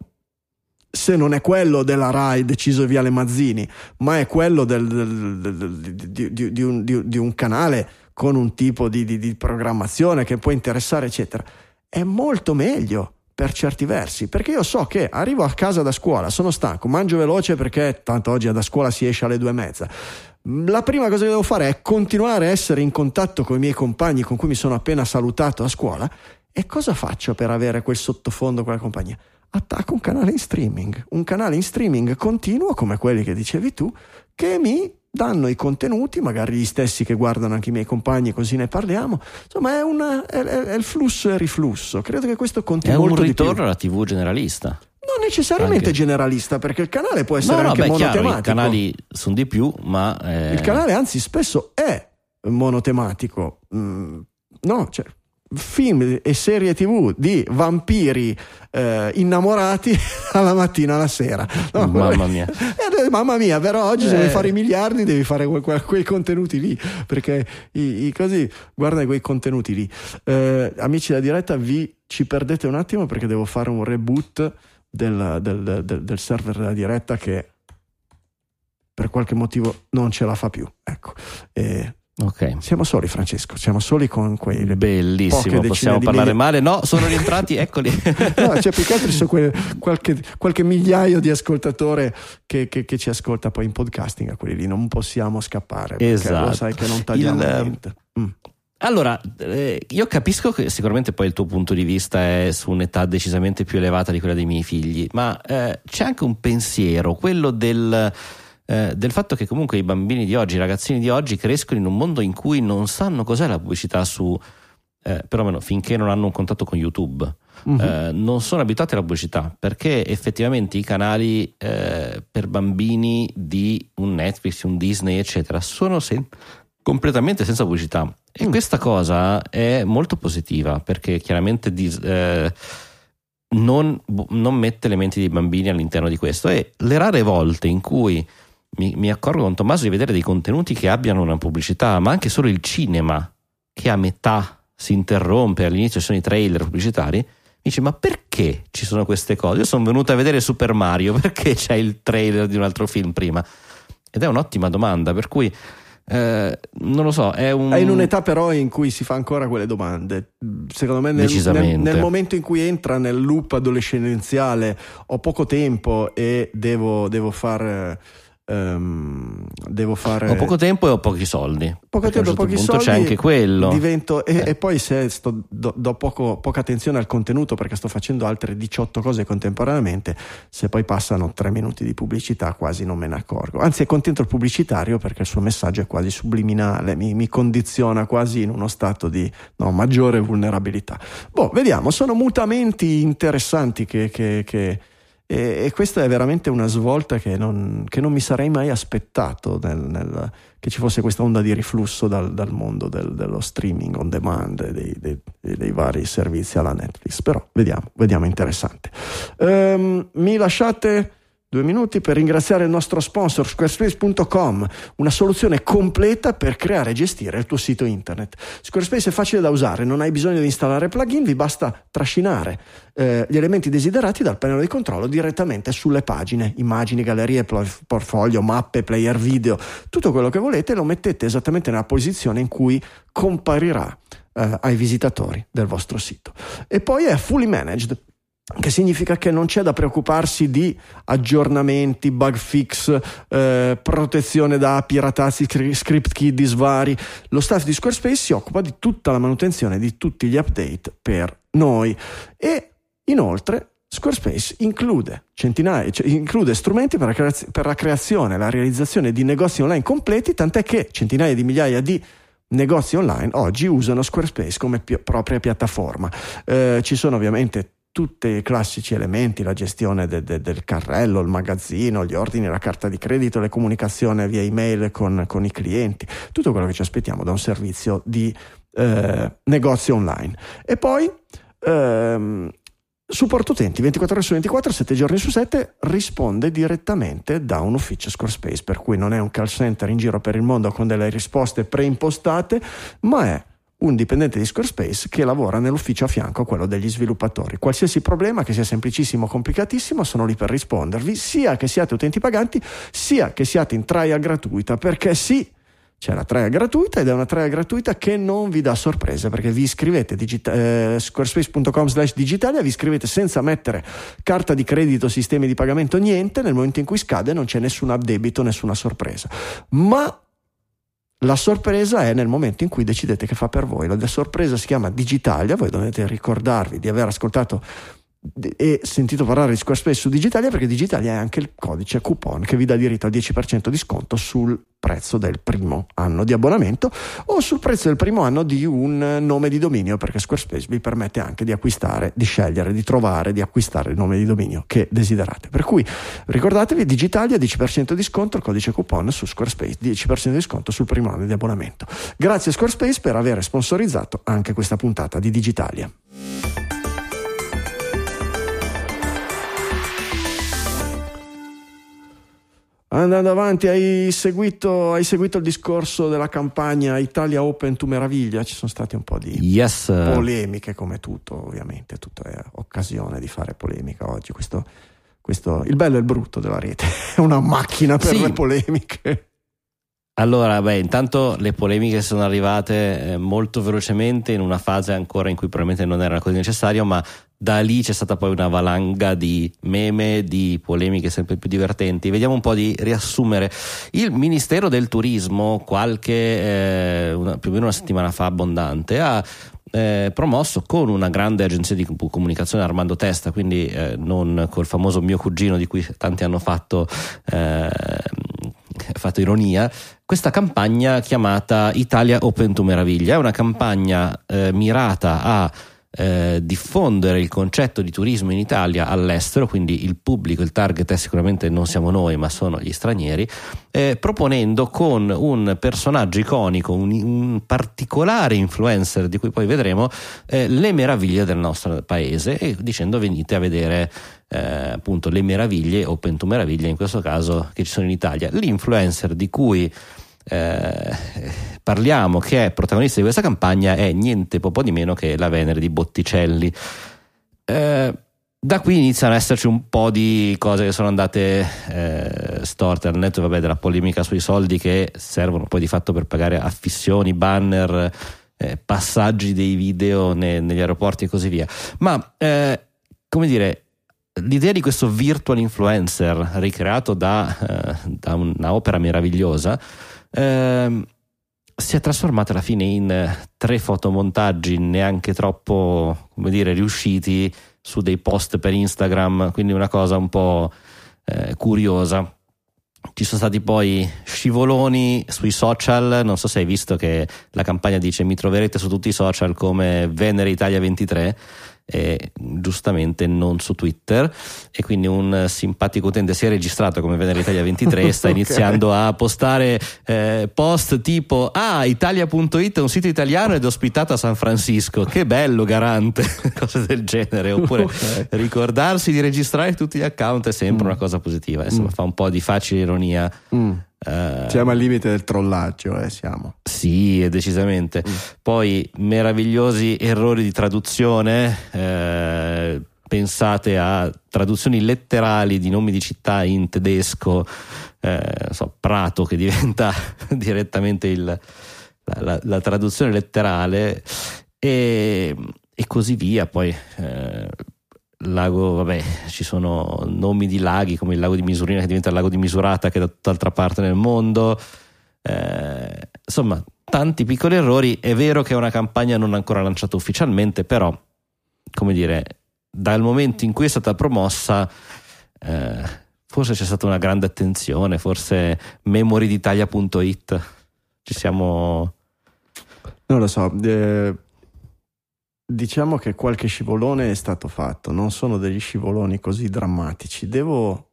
se non è quello della RAI deciso via le Mazzini, ma è quello del, del, di, di, di, un, di, un, canale con un tipo di, programmazione che può interessare, eccetera, è molto meglio per certi versi, perché io so che arrivo a casa da scuola, sono stanco, mangio veloce perché tanto oggi da scuola si esce alle due e mezza. La prima cosa che devo fare è continuare a essere in contatto con i miei compagni con cui mi sono appena salutato a scuola. E cosa faccio per avere quel sottofondo, quella compagnia? Attacco un canale in streaming, un canale in streaming continuo come quelli che dicevi tu, che mi danno i contenuti, magari gli stessi che guardano anche i miei compagni, così ne parliamo. Insomma, è, una, è, è il flusso e il riflusso. Credo che questo continui. È un ritorno alla TV generalista. Non necessariamente anche. generalista, perché il canale può essere no, no, anche beh, monotematico. Chiaro, I canali sono di più, ma. Eh... Il canale, anzi, spesso è monotematico. Mm, no, cioè, film e serie tv di vampiri eh, innamorati alla mattina alla sera. No, mamma mia. Eh, mamma mia però oggi eh. se vuoi fare i miliardi devi fare que- que- quei contenuti lì perché i, i così guarda quei contenuti lì. Eh, amici da diretta vi ci perdete un attimo perché devo fare un reboot del, del, del, del server della diretta che per qualche motivo non ce la fa più ecco. E Okay. Siamo soli, Francesco. Siamo soli con quei. Bellissimo, possiamo parlare mille... male. No, sono rientrati, eccoli. no, cioè, più che altro c'è quel, qualche, qualche, migliaio di ascoltatori che, che, che, ci ascolta poi in podcasting. A quelli lì non possiamo scappare. Esatto. Lo sai che non tagliamo Il, niente. Mm. Allora, eh, io capisco che sicuramente poi il tuo punto di vista è su un'età decisamente più elevata di quella dei miei figli, ma eh, c'è anche un pensiero, quello del eh, del fatto che comunque i bambini di oggi, i ragazzini di oggi crescono in un mondo in cui non sanno cos'è la pubblicità su, eh, perlomeno finché non hanno un contatto con YouTube. Uh-huh. Eh, non sono abituati alla pubblicità perché effettivamente i canali eh, per bambini di un Netflix, un Disney, eccetera, sono sen- completamente senza pubblicità. E mm. questa cosa è molto positiva perché chiaramente dis- eh, non, non, mette elementi di bambini all'interno di questo. E le rare volte in cui mi, mi accorgo con Tommaso di vedere dei contenuti che abbiano una pubblicità, ma anche solo il cinema che a metà si interrompe, all'inizio ci sono i trailer pubblicitari, mi dice ma perché ci sono queste cose? Io sono venuto a vedere Super Mario, perché c'è il trailer di un altro film prima? Ed è un'ottima domanda, per cui eh, non lo so, è un... È in un'età però in cui si fa ancora quelle domande. Secondo me nel, nel, nel momento in cui entra nel loop adolescenziale ho poco tempo e devo, devo far um, devo fare... Ho poco tempo e ho pochi soldi. Poco tempo e certo pochi soldi. C'è anche quello. Divento, e, eh. e, poi se sto, do, do poco, poca attenzione al contenuto perché sto facendo altre 18 cose contemporaneamente, se poi passano 3 minuti di pubblicità quasi non me ne accorgo. Anzi è contento il pubblicitario perché il suo messaggio è quasi subliminale, mi, mi condiziona quasi in uno stato di no, maggiore vulnerabilità. Boh, vediamo, sono mutamenti interessanti che, che, che e, e, questa è veramente una svolta che non, che non mi sarei mai aspettato nel, nel, che ci fosse questa onda di riflusso dal, dal mondo del, dello streaming on demand dei, dei, dei, vari servizi alla Netflix. Però vediamo, vediamo interessante. Um, mi lasciate Due minuti per ringraziare il nostro sponsor squarespace.com, una soluzione completa per creare e gestire il tuo sito internet. Squarespace è facile da usare, non hai bisogno di installare plugin, vi basta trascinare eh, gli elementi desiderati dal pannello di controllo direttamente sulle pagine, immagini, gallerie, portfolio, mappe, player video, tutto quello che volete lo mettete esattamente nella posizione in cui comparirà eh, ai visitatori del vostro sito. E poi è fully managed, che significa che non c'è da preoccuparsi di aggiornamenti, bug fix, eh, protezione da piratazzi, script key svari. Lo staff di Squarespace si occupa di tutta la manutenzione di tutti gli update per noi e inoltre Squarespace include, cioè, include strumenti per la, creaz- per la creazione e la realizzazione di negozi online completi, tant'è che centinaia di migliaia di negozi online oggi usano Squarespace come pi- propria piattaforma. Eh, ci sono ovviamente tutti i classici elementi, la gestione de, de, del carrello, il magazzino, gli ordini, la carta di credito, le comunicazioni via email con, con i clienti, tutto quello che ci aspettiamo da un servizio di eh, negozio online. E poi ehm, supporto utenti 24 ore su 24, 7 giorni su 7, risponde direttamente da un ufficio Squarespace, per cui non è un call center in giro per il mondo con delle risposte preimpostate, ma è un dipendente di Squarespace che lavora nell'ufficio a fianco a quello degli sviluppatori. Qualsiasi problema, che sia semplicissimo o complicatissimo, sono lì per rispondervi, sia che siate utenti paganti, sia che siate in trial gratuita, perché sì, c'è la trial gratuita ed è una trial gratuita che non vi dà sorprese perché vi iscrivete digita- eh, squarespace.com slash digitalia vi iscrivete senza mettere carta di credito sistemi di pagamento niente nel momento in cui scade non c'è nessun addebito nessuna sorpresa ma la sorpresa è nel momento in cui decidete che fa per voi. La sorpresa si chiama Digitalia, voi dovete ricordarvi di aver ascoltato e sentito parlare di Squarespace su Digitalia perché Digitalia è anche il codice coupon che vi dà diritto al 10% di sconto sul prezzo del primo anno di abbonamento o sul prezzo del primo anno di un nome di dominio perché Squarespace vi permette anche di acquistare, di scegliere, di trovare, di acquistare il nome di dominio che desiderate. Per cui ricordatevi Digitalia 10% di sconto, il codice coupon su Squarespace, 10% di sconto sul primo anno di abbonamento. Grazie Squarespace per aver sponsorizzato anche questa puntata di Digitalia. Andando avanti, hai seguito, hai seguito, il discorso della campagna Italia Open to Meraviglia? Ci sono state un po' di yes. polemiche, come tutto, ovviamente. Tutto è occasione di fare polemica oggi. Questo, questo, il bello e il brutto della rete è una macchina per sì. le polemiche. Allora, beh, intanto le polemiche sono arrivate eh, molto velocemente in una fase ancora in cui probabilmente non era così necessario, ma da lì c'è stata poi una valanga di meme, di polemiche sempre più divertenti. Vediamo un po' di riassumere. Il Ministero del Turismo, qualche eh, una, più o meno una settimana fa abbondante, ha eh, promosso con una grande agenzia di comunicazione Armando Testa, quindi eh, non col famoso mio cugino di cui tanti hanno fatto, eh, fatto ironia, questa campagna chiamata Italia Open to Meraviglia. È una campagna eh, mirata a eh, diffondere il concetto di turismo in Italia all'estero, quindi il pubblico, il target è sicuramente non siamo noi, ma sono gli stranieri, eh, proponendo con un personaggio iconico, un, un, particolare influencer di cui poi vedremo, eh, le meraviglie del nostro paese e dicendo venite a vedere eh, appunto le meraviglie, Open to Meraviglie in questo caso, che ci sono in Italia. L'influencer di cui eh, parliamo che è protagonista di questa campagna è niente poco di meno che la Venere di Botticelli. Eh, da qui iniziano ad esserci un po' di cose che sono andate eh, storte al netto vabbè, della polemica sui soldi che servono poi di fatto per pagare affissioni, banner, eh, passaggi dei video ne, negli aeroporti e così via. Ma eh, come dire, l'idea di questo virtual influencer ricreato da, eh, da un'opera meravigliosa eh, si è trasformata alla fine in tre fotomontaggi neanche troppo come dire riusciti su dei post per Instagram quindi una cosa un po' eh, curiosa. Ci sono stati poi scivoloni sui social, non so se hai visto che la campagna dice mi troverete su tutti i social come Venere Italia 23 e giustamente non su Twitter e quindi un simpatico utente si è registrato come Venere Italia 23 e sta okay. iniziando a postare eh, post tipo ah italia.it è un sito italiano ed ospitato a San Francisco che bello garante cose del genere oppure okay. ricordarsi di registrare tutti gli account è sempre mm. una cosa positiva insomma mm. fa un po' di facile ironia mm Uh, siamo al limite del trollaggio, eh, siamo. Sì, decisamente. Mm. Poi meravigliosi errori di traduzione. Eh, pensate a traduzioni letterali di nomi di città in tedesco, eh, so, Prato che diventa direttamente il, la, la, la, traduzione letterale e, e così via. Poi eh, lago, vabbè, ci sono nomi di laghi come il lago di Misurina che diventa il lago di Misurata che è da tutt'altra parte nel mondo. Eh, insomma, tanti piccoli errori. È vero che è una campagna non ancora lanciata ufficialmente, però, come dire, dal momento in cui è stata promossa, eh, forse c'è stata una grande attenzione, forse memoryDitalia.it ci siamo... Non lo so, eh, Diciamo che qualche scivolone è stato fatto, non sono degli scivoloni così drammatici. Devo...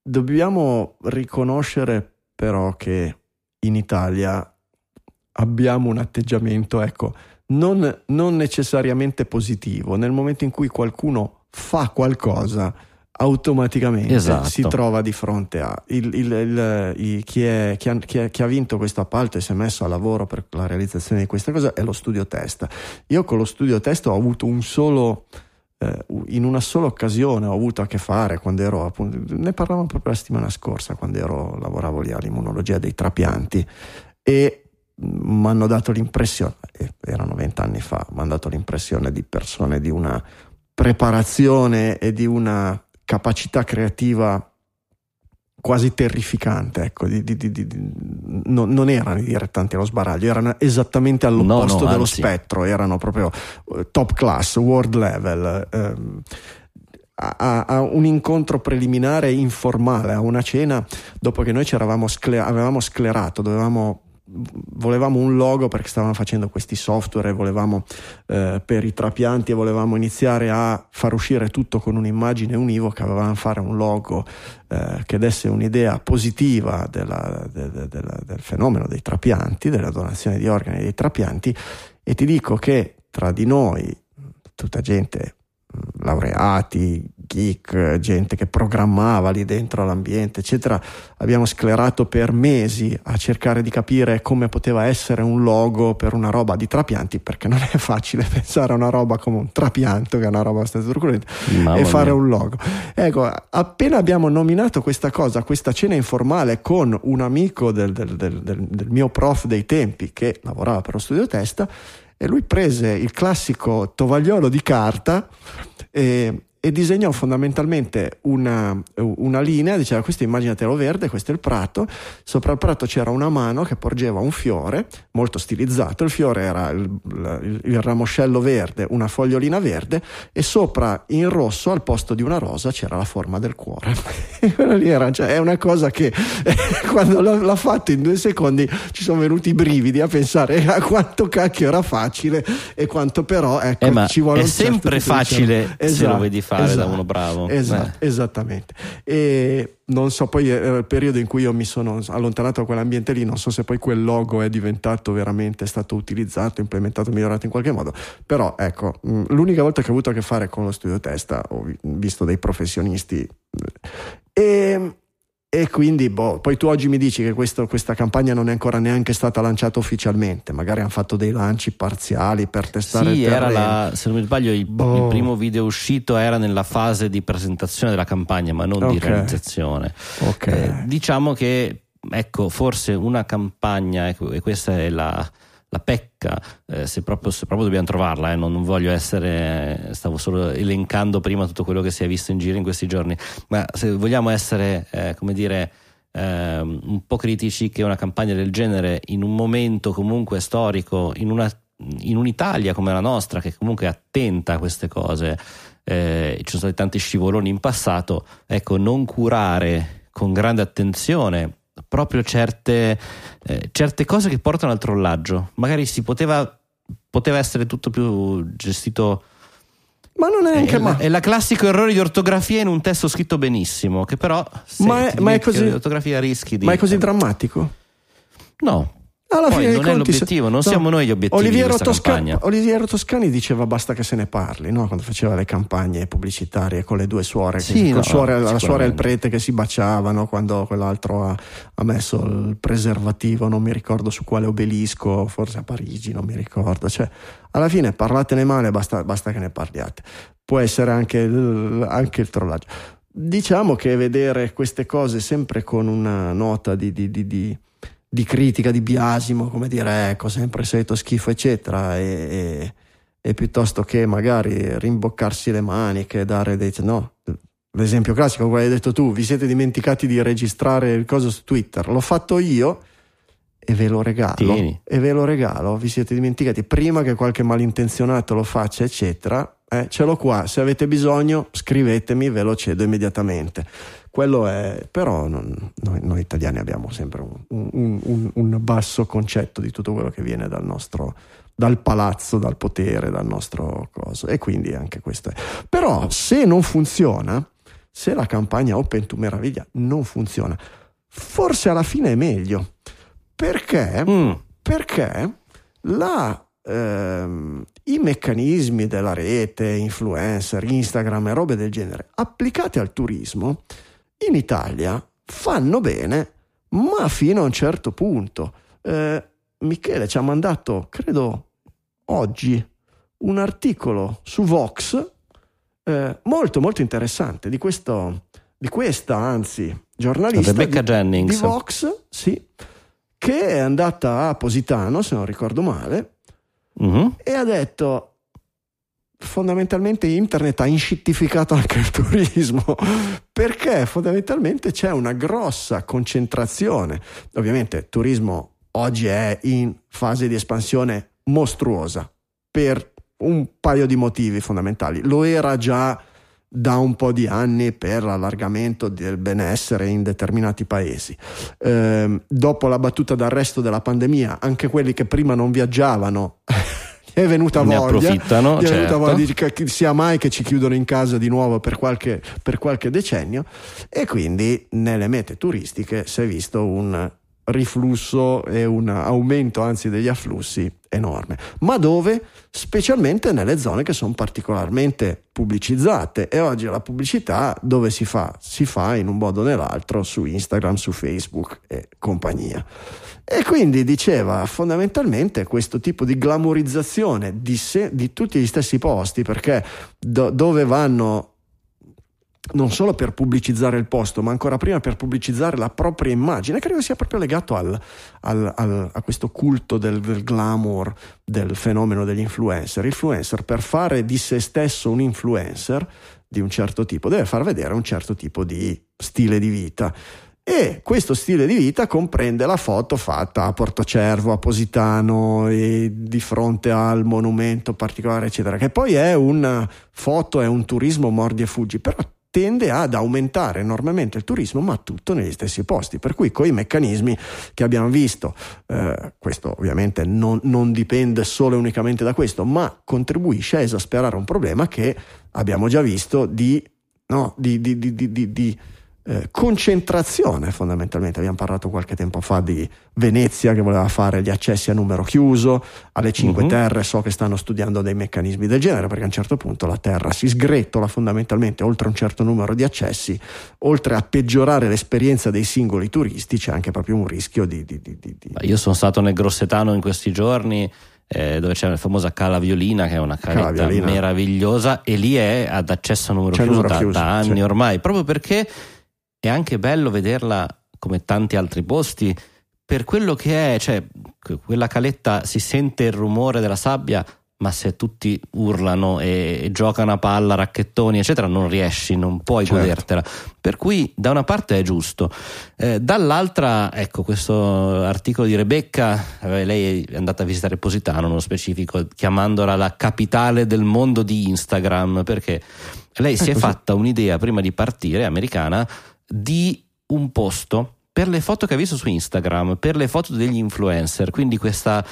Dobbiamo riconoscere però che in Italia abbiamo un atteggiamento, ecco, non, non necessariamente positivo. Nel momento in cui qualcuno fa qualcosa, automaticamente esatto. si trova di fronte a il, il, il, chi, è, chi, ha, chi, è, chi, ha, vinto questo appalto e si è messo a lavoro per la realizzazione di questa cosa è lo studio testa. Io con lo studio testa ho avuto un solo eh, in una sola occasione ho avuto a che fare quando ero appunto ne parlavamo proprio la settimana scorsa quando ero, lavoravo lì all'immunologia dei trapianti e mi hanno dato l'impressione, erano vent'anni fa, mi hanno dato l'impressione di persone di una preparazione e di una capacità creativa quasi terrificante, ecco, di, di, di, no, non erano i direttanti allo sbaraglio, erano esattamente all'opposto no, no, dello anzi. spettro, erano proprio uh, top class, world level. Um, a, a, un incontro preliminare informale, a una cena, dopo che noi scler- avevamo sclerato, dovevamo volevamo un logo perché stavamo facendo questi software e volevamo eh, per i trapianti e volevamo iniziare a far uscire tutto con un'immagine univoca, volevamo fare un logo eh, che desse un'idea positiva della, de, de, de, del fenomeno dei trapianti, della donazione di organi dei trapianti. E ti dico che tra di noi, tutta gente laureati, geek, gente che programmava lì dentro l'ambiente, eccetera. Abbiamo sclerato per mesi a cercare di capire come poteva essere un logo per una roba di trapianti, perché non è facile pensare a una roba come un trapianto, che è una roba abbastanza truculenta, e fare un logo. Ecco, appena abbiamo nominato questa cosa, questa cena informale con un amico del, del, del, del mio prof dei tempi che lavorava per lo studio testa, e lui prese il classico tovagliolo di carta e e disegnò fondamentalmente una, una, linea, diceva questo immaginatelo verde, questo è il prato, sopra il prato c'era una mano che porgeva un fiore molto stilizzato, il fiore era il, il, il ramoscello verde, una fogliolina verde e sopra in rosso al posto di una rosa c'era la forma del cuore. era, cioè, è una cosa che quando l'ha, l'ha fatto in due secondi ci sono venuti i brividi a pensare a quanto cacchio era facile e quanto però ecco, eh, ci vuole è un sempre certo facile esatto, se lo vedi fare fare esatto, da uno bravo. Esatto, eh. Esattamente. E non so, poi era il periodo in cui io mi sono allontanato da quell'ambiente lì, non so se poi quel logo è diventato veramente, è stato utilizzato, implementato, migliorato in qualche modo, però ecco, mm, l'unica volta che ho avuto a che fare con lo studio testa ho visto dei professionisti e e quindi, boh, poi tu oggi mi dici che questo, questa campagna non è ancora neanche stata lanciata ufficialmente, magari hanno fatto dei lanci parziali per testare sì, il terreno. era la, se non mi sbaglio, il, boh. il, primo video uscito era nella fase di presentazione della campagna, ma non okay. di realizzazione. Okay. Eh, diciamo che, ecco, forse una campagna, ecco, e questa è la, la pecca, eh, se, proprio, se, proprio, dobbiamo trovarla, eh, non, non, voglio essere, stavo solo elencando prima tutto quello che si è visto in giro in questi giorni, ma se vogliamo essere, eh, come dire, ehm, un po' critici che una campagna del genere in un momento comunque storico, in, una, in un'Italia come la nostra, che comunque è attenta a queste cose, eh, ci sono stati tanti scivoloni in passato, ecco, non curare con grande attenzione proprio certe, eh, certe cose che portano al trollaggio. Magari si poteva, poteva essere tutto più gestito. Ma non è anche. È, ma... è la classico errore di ortografia in un testo scritto benissimo, che però. Ma è, ma è così. Ortografia rischi di. Ma è così drammatico? No, alla Poi fine non è l'obiettivo, non no. siamo noi gli obiettivi Oliviero, Tosca- Oliviero, Toscani diceva basta che se ne parli, no? quando faceva le campagne pubblicitarie con le due suore, sì, no, suore la suora e il prete che si baciavano quando quell'altro ha, ha, messo il preservativo, non mi ricordo su quale obelisco, forse a Parigi, non mi ricordo. Cioè, alla fine parlatene male, basta, basta che ne parliate. Può essere anche il, anche il trollaggio. Diciamo che vedere queste cose sempre con una nota di, di, di, di di critica, di biasimo, come dire ecco sempre solito schifo eccetera e, e, e, piuttosto che magari rimboccarsi le maniche, dare dei... no, l'esempio classico come hai detto tu, vi siete dimenticati di registrare il coso su Twitter, l'ho fatto io e ve lo regalo Tieni. e ve lo regalo, vi siete dimenticati prima che qualche malintenzionato lo faccia eccetera eh, ce l'ho qua, se avete bisogno scrivetemi, ve lo cedo immediatamente. Quello è, però non, noi, noi, italiani abbiamo sempre un, un, un, un, basso concetto di tutto quello che viene dal nostro, dal palazzo, dal potere, dal nostro coso. E quindi anche questo è. Però se non funziona, se la campagna Open to Meraviglia non funziona, forse alla fine è meglio. Perché? Mm. Perché la ehm, i meccanismi della rete, influencer, Instagram e robe del genere applicati al turismo in Italia fanno bene, ma fino a un certo punto. Eh, Michele ci ha mandato, credo oggi, un articolo su Vox eh, molto molto interessante di, questo, di questa, anzi, giornalista Rebecca di, Jennings. di Vox, sì, che è andata a Positano, se non ricordo male, uh-huh. e ha detto fondamentalmente internet ha inscittificato anche il turismo. Perché fondamentalmente c'è una grossa concentrazione. Ovviamente il turismo oggi è in fase di espansione mostruosa per un paio di motivi fondamentali. Lo era già da un po' di anni per l'allargamento del benessere in determinati paesi. Eh, dopo la battuta d'arresto della pandemia, anche quelli che prima non viaggiavano è venuta ne voglia, approfittano, è certo. voglia di che sia mai che ci chiudono in casa di nuovo per qualche, per qualche decennio e quindi nelle mete turistiche si è visto un riflusso e un aumento anzi degli afflussi enorme. Ma dove? Specialmente nelle zone che sono particolarmente pubblicizzate e oggi la pubblicità dove si fa? Si fa in un modo o nell'altro su Instagram, su Facebook e compagnia. E quindi diceva fondamentalmente questo tipo di glamorizzazione di, se, di tutti gli stessi posti, perché do, dove vanno non solo per pubblicizzare il posto, ma ancora prima per pubblicizzare la propria immagine, credo sia proprio legato al, al, al, a questo culto del, del, glamour, del fenomeno degli influencer. L'influencer per fare di se stesso un influencer di un certo tipo deve far vedere un certo tipo di stile di vita. E questo stile di vita comprende la foto fatta a Portocervo, a Positano, di fronte al monumento particolare, eccetera, che poi è una foto, è un turismo mordi e fuggi, però tende ad aumentare enormemente il turismo, ma tutto negli stessi posti. Per cui con i meccanismi che abbiamo visto, eh, questo ovviamente non, non dipende solo e unicamente da questo, ma contribuisce a esasperare un problema che abbiamo già visto di, no, di, di, di eh, concentrazione fondamentalmente. Abbiamo parlato qualche tempo fa di Venezia che voleva fare gli accessi a numero chiuso, alle Cinque uh-huh. Terre so che stanno studiando dei meccanismi del genere perché a un certo punto la Terra si sgretola fondamentalmente oltre un certo numero di accessi, oltre a peggiorare l'esperienza dei singoli turisti c'è anche proprio un rischio di... di, di, di Io sono stato nel Grossetano in questi giorni. Eh, dove c'è la famosa Cala Violina che è una caletta meravigliosa e lì è ad accesso a numero chiuso, numero da, chiuso da, anni sì. ormai proprio perché è anche bello vederla come tanti altri posti per quello che è, cioè quella caletta si sente il rumore della sabbia ma se tutti urlano e, e, giocano a palla, racchettoni, eccetera, non riesci, non puoi certo. godertela. Per cui da una parte è giusto, eh, dall'altra, ecco, questo articolo di Rebecca, eh, lei è andata a visitare Positano, nello specifico, chiamandola la capitale del mondo di Instagram, perché lei è si così. è fatta un'idea prima di partire, americana, di un posto per le foto che ha visto su Instagram, per le foto degli influencer, quindi questa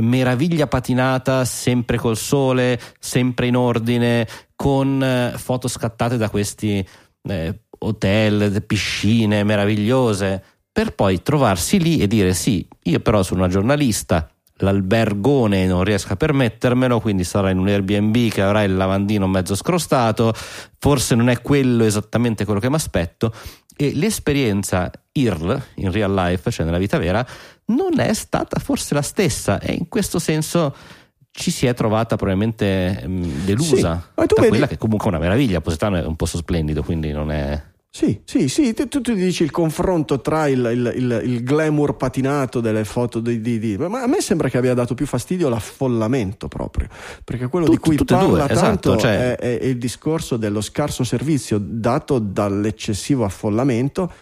meraviglia patinata sempre col sole, sempre in ordine, con eh, foto scattate da questi eh, hotel, piscine meravigliose, per poi trovarsi lì e dire sì, io però sono una giornalista, l'albergone non riesco a permettermelo, quindi sarà in un Airbnb che avrà il lavandino mezzo scrostato, forse non è quello esattamente quello che mi aspetto e l'esperienza IRL in real life, cioè nella vita vera, non è stata forse la stessa. E in questo senso ci si è trovata probabilmente delusa sì, da vedi... quella che comunque è una meraviglia, Positano è un posto splendido, quindi non è... Sì, sì, sì, tu, tu dici il confronto tra il, il, il, il glamour patinato delle foto di, di, di, ma a me sembra che abbia dato più fastidio l'affollamento proprio, perché quello Tut, di cui parla due, tanto esatto, cioè... è, è il discorso dello scarso servizio dato dall'eccessivo affollamento,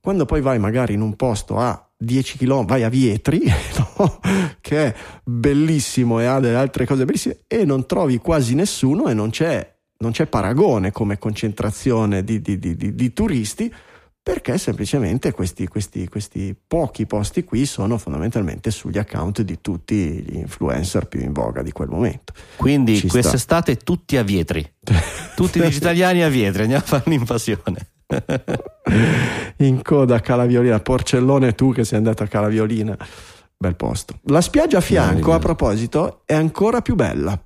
quando poi vai magari in un posto a 10 km, vai a Vietri, no? che è bellissimo e ha delle altre cose bellissime, e non trovi quasi nessuno e non c'è non c'è paragone come concentrazione di, di, di, di turisti perché semplicemente questi, questi, questi, pochi posti qui sono fondamentalmente sugli account di tutti gli influencer più in voga di quel momento. Quindi Ci quest'estate sta. tutti a Vietri, tutti gli italiani a Vietri, andiamo a fare un'invasione. in coda a Calaviolina, Porcellone tu che sei andato a Calaviolina, bel posto. La spiaggia a fianco, a proposito, è ancora più bella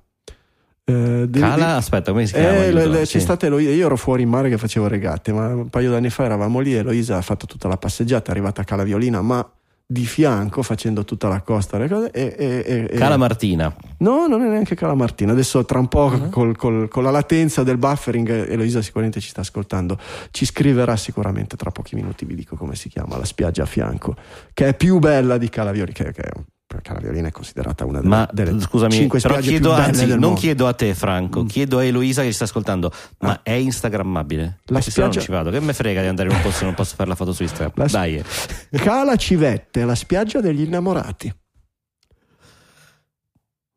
eh, Cala, di... aspetta, come si chiama? Eh, le, le, sì. state Eloisa, io ero fuori in mare che facevo regate, ma un paio d'anni fa eravamo lì. Eloisa ha fatto tutta la passeggiata, è arrivata a Cala Violina, ma di fianco facendo tutta la costa. Le cose, e, e, e, Cala Martina. No, non è neanche Cala Martina. Adesso tra un po' uh-huh. col, col, con la latenza del buffering, Eloisa sicuramente ci sta ascoltando. Ci scriverà sicuramente tra pochi minuti. Vi dico come si chiama la spiaggia a fianco, che è più bella di Cala Violina, che, che è perché la Violina è considerata una delle, ma, delle scusami, cinque però chiedo, anzi, non mondo. chiedo a te Franco, mm. chiedo a Eloisa che ci sta ascoltando, ma ah. è instagrammabile? La Perché spiaggia... non ci vado, che me frega di andare in un posto se non posso fare la foto su Instagram. La... Dai. Cala Civette, la spiaggia degli innamorati.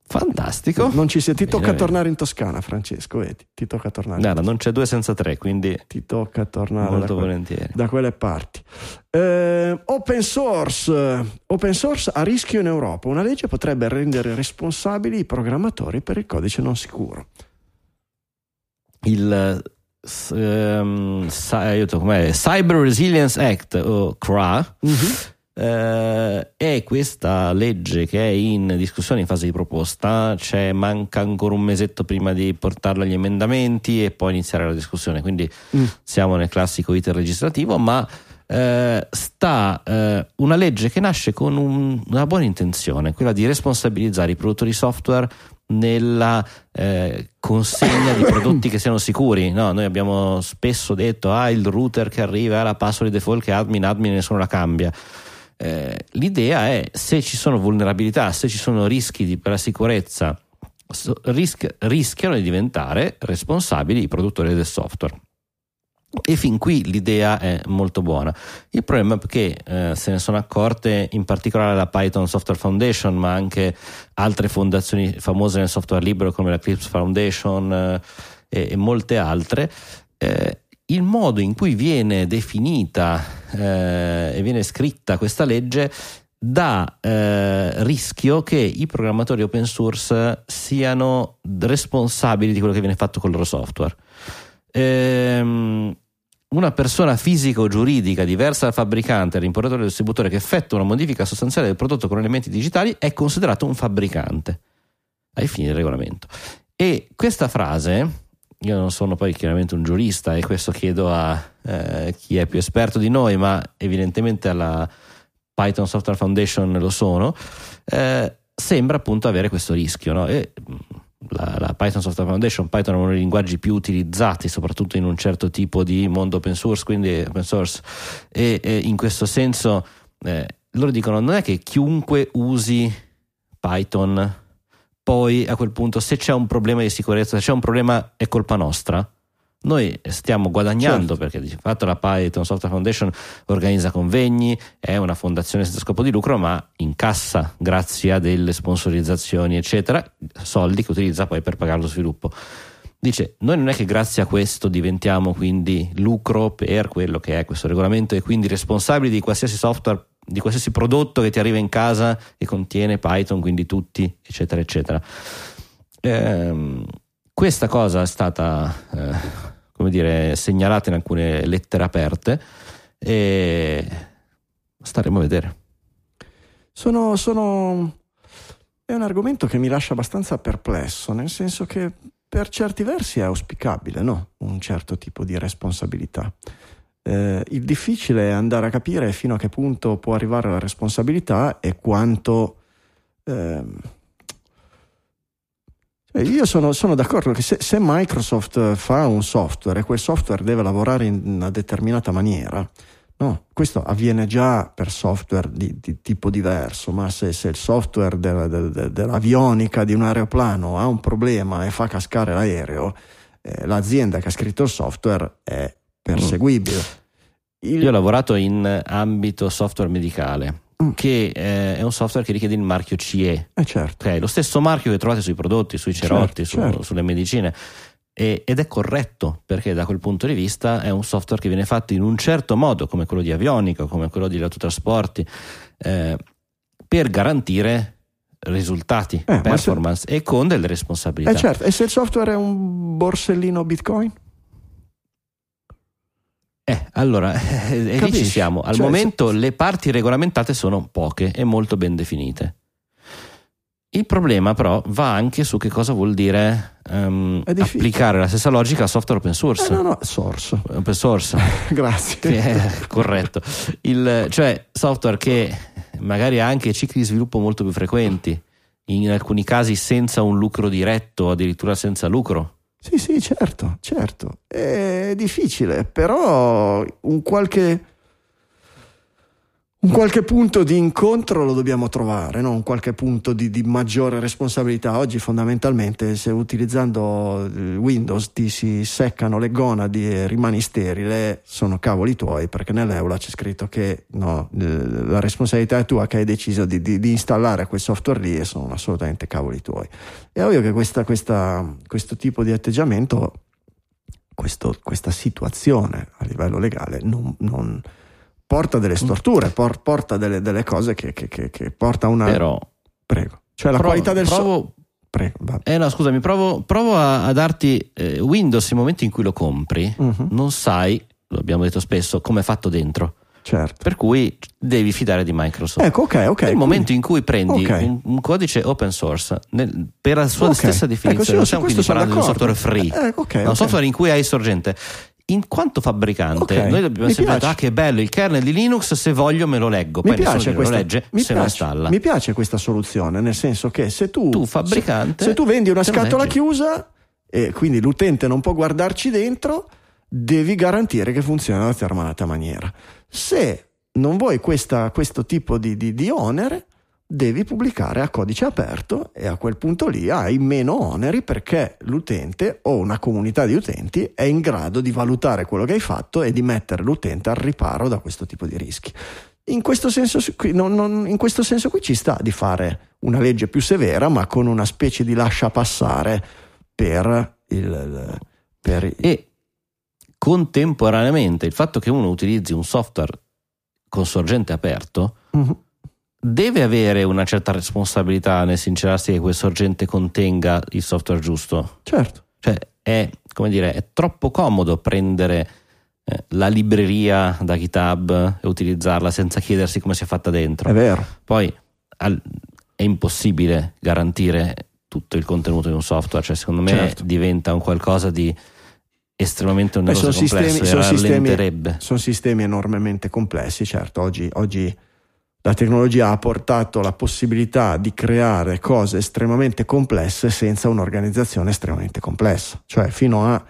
Fantastico. Non ci sei, ti tocca tornare in Toscana, Francesco. Vedi? Ti tocca tornare. No, non c'è due senza tre, quindi ti tocca tornare molto da, volentieri. da quelle parti. Eh, open source. Open source a rischio in Europa. Una legge potrebbe rendere responsabili i programmatori per il codice non sicuro. Il um, Cyber Resilience Act o CRA. Mm-hmm eh, è questa legge che è in discussione in fase di proposta, cioè manca ancora un mesetto prima di portarla agli emendamenti e poi iniziare la discussione, quindi mm. siamo nel classico iter legislativo, ma eh, sta eh, una legge che nasce con un, una buona intenzione, quella di responsabilizzare i produttori software nella eh, consegna di prodotti che siano sicuri. No, noi abbiamo spesso detto: ah, il router che arriva, la password default che admin, admin nessuno la cambia. Eh, l'idea è se ci sono vulnerabilità, se ci sono rischi di, per la sicurezza, risch, rischiano di diventare responsabili i produttori del software. E fin qui l'idea è molto buona. Il problema è che eh, se ne sono accorte in particolare la Python Software Foundation, ma anche altre fondazioni famose nel software libero come la Clips Foundation eh, e, e, molte altre. Eh, il modo in cui viene definita eh, e viene scritta questa legge dà eh, rischio che i programmatori open source siano responsabili di quello che viene fatto con il loro software. Ehm, una persona fisica o giuridica diversa dal fabbricante, dall'importatore o distributore che effettua una modifica sostanziale del prodotto con elementi digitali è considerato un fabbricante ai fini del regolamento. E questa frase io non sono poi chiaramente un giurista e questo chiedo a eh, chi è più esperto di noi, ma evidentemente alla Python Software Foundation lo sono, eh, sembra appunto avere questo rischio. No? E, mm, la, la, Python Software Foundation, Python è uno dei linguaggi più utilizzati, soprattutto in un certo tipo di mondo open source, quindi open source, e, e in questo senso eh, loro dicono non è che chiunque usi Python poi a quel punto se c'è un problema di sicurezza, se c'è un problema è colpa nostra. Noi stiamo guadagnando certo. perché di fatto la Python Software Foundation organizza convegni, è una fondazione senza scopo di lucro, ma incassa grazie a delle sponsorizzazioni, eccetera, soldi che utilizza poi per pagare lo sviluppo. Dice, noi non è che grazie a questo diventiamo quindi lucro per quello che è questo regolamento e quindi responsabili di qualsiasi software, di qualsiasi prodotto che ti arriva in casa e contiene Python, quindi tutti, eccetera, eccetera. Ehm, questa cosa è stata, eh, come dire, segnalata in alcune lettere aperte e staremo a vedere. Sono, sono... È un argomento che mi lascia abbastanza perplesso, nel senso che per certi versi è auspicabile, no? Un certo tipo di responsabilità. Eh, il difficile è andare a capire fino a che punto può arrivare la responsabilità e quanto... Eh, io sono, sono, d'accordo che se, se, Microsoft fa un software e quel software deve lavorare in una determinata maniera, no, questo avviene già per software di, di tipo diverso, ma se, se il software de, de, de, dell'avionica di un aeroplano ha un problema e fa cascare l'aereo, eh, l'azienda che ha scritto il software è perseguibile. Il... Io ho lavorato in ambito software medicale Mm. che eh, è un software che richiede il marchio CE. Eh certo. Okay, lo stesso marchio che trovate sui prodotti, sui cerotti, certo, su, certo. sulle medicine. E, ed è corretto perché da quel punto di vista è un software che viene fatto in un certo modo, come quello di avionica, come quello di autotrasporti, eh, per garantire risultati, eh, performance se... e con delle responsabilità. Eh certo, e se il software è un borsellino Bitcoin? Eh, allora, eh, lì ci siamo. Al cioè, momento se... le parti regolamentate sono poche e molto ben definite. Il problema però va anche su che cosa vuol dire um, applicare la stessa logica a software open source. Eh, no, no, source. Open source. Grazie. È corretto. Il, cioè software che magari ha anche cicli di sviluppo molto più frequenti, in alcuni casi senza un lucro diretto, addirittura senza lucro sì, sì, certo, certo. È difficile, però un qualche un qualche punto di incontro lo dobbiamo trovare, no? un qualche punto di, di, maggiore responsabilità. Oggi fondamentalmente se utilizzando eh, Windows ti si seccano le gonadi e rimani sterile, sono cavoli tuoi perché nell'Eula c'è scritto che no, eh, la responsabilità è tua che hai deciso di, di, di, installare quel software lì e sono assolutamente cavoli tuoi. È ovvio che questa, questa, questo tipo di atteggiamento, questo, questa situazione a livello legale non, non porta delle storture, por, porta delle, delle cose che, che, che, che, porta una... Però... Prego. Cioè la provo, qualità del provo... So... Prego, va. Eh no, scusami, provo, provo a, a, darti eh, Windows, nel momento in cui lo compri, uh-huh. non sai, lo abbiamo detto spesso, come è fatto dentro. Certo. Per cui devi fidare di Microsoft. Ecco, ok, ok. Nel momento in cui prendi okay. un, un, codice open source nel, per la sua okay. stessa definizione, ecco, non stiamo quindi parlando di un software free, eh, okay, un software in cui hai sorgente in quanto fabbricante, okay, noi dobbiamo sempre dire: Ah, che bello il kernel di Linux. Se voglio, me lo leggo. Poi mi piace questa, lo legge, mi se piace, lo installa. Mi piace questa soluzione, nel senso che se tu, tu fabbricante, se, se tu vendi una scatola chiusa e quindi l'utente non può guardarci dentro, devi garantire che funziona in una determinata maniera. Se non vuoi questa, questo tipo di, di, di onere, devi pubblicare a codice aperto e a quel punto lì hai meno oneri perché l'utente o una comunità di utenti è in grado di valutare quello che hai fatto e di mettere l'utente al riparo da questo tipo di rischi. In questo senso, non, non, in questo senso qui ci sta di fare una legge più severa ma con una specie di lascia passare per il... Per e contemporaneamente il fatto che uno utilizzi un software con sorgente aperto uh-huh deve avere una certa responsabilità nel sincerarsi che quel sorgente contenga il software giusto. Certo. Cioè è, come dire, è troppo comodo prendere eh, la libreria da GitHub e utilizzarla senza chiedersi come sia fatta dentro. È vero. Poi al, è impossibile garantire tutto il contenuto di un software, cioè secondo me certo. diventa un qualcosa di estremamente oneroso e complesso sistemi, sono sistemi, sono sistemi enormemente complessi, certo, oggi, oggi la tecnologia ha portato la possibilità di creare cose estremamente complesse senza un'organizzazione estremamente complessa. Cioè, fino a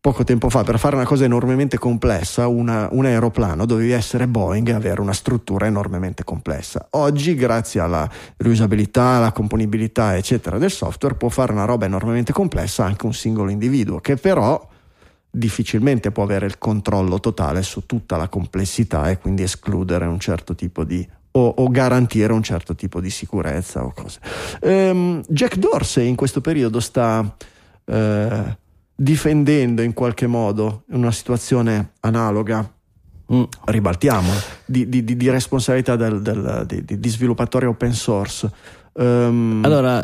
poco tempo fa per fare una cosa enormemente complessa, una, un aeroplano, dovevi essere Boeing e avere una struttura enormemente complessa. Oggi, grazie alla riusabilità, alla componibilità, eccetera, del software, può fare una roba enormemente complessa anche un singolo individuo, che però difficilmente può avere il controllo totale su tutta la complessità e quindi escludere un certo tipo di o, o, garantire un certo tipo di sicurezza o cose. Um, Jack Dorsey in questo periodo sta uh, difendendo in qualche modo una situazione analoga Mm. ribaltiamo di, di, di responsabilità del, del, di, di, sviluppatori open source. Um, allora,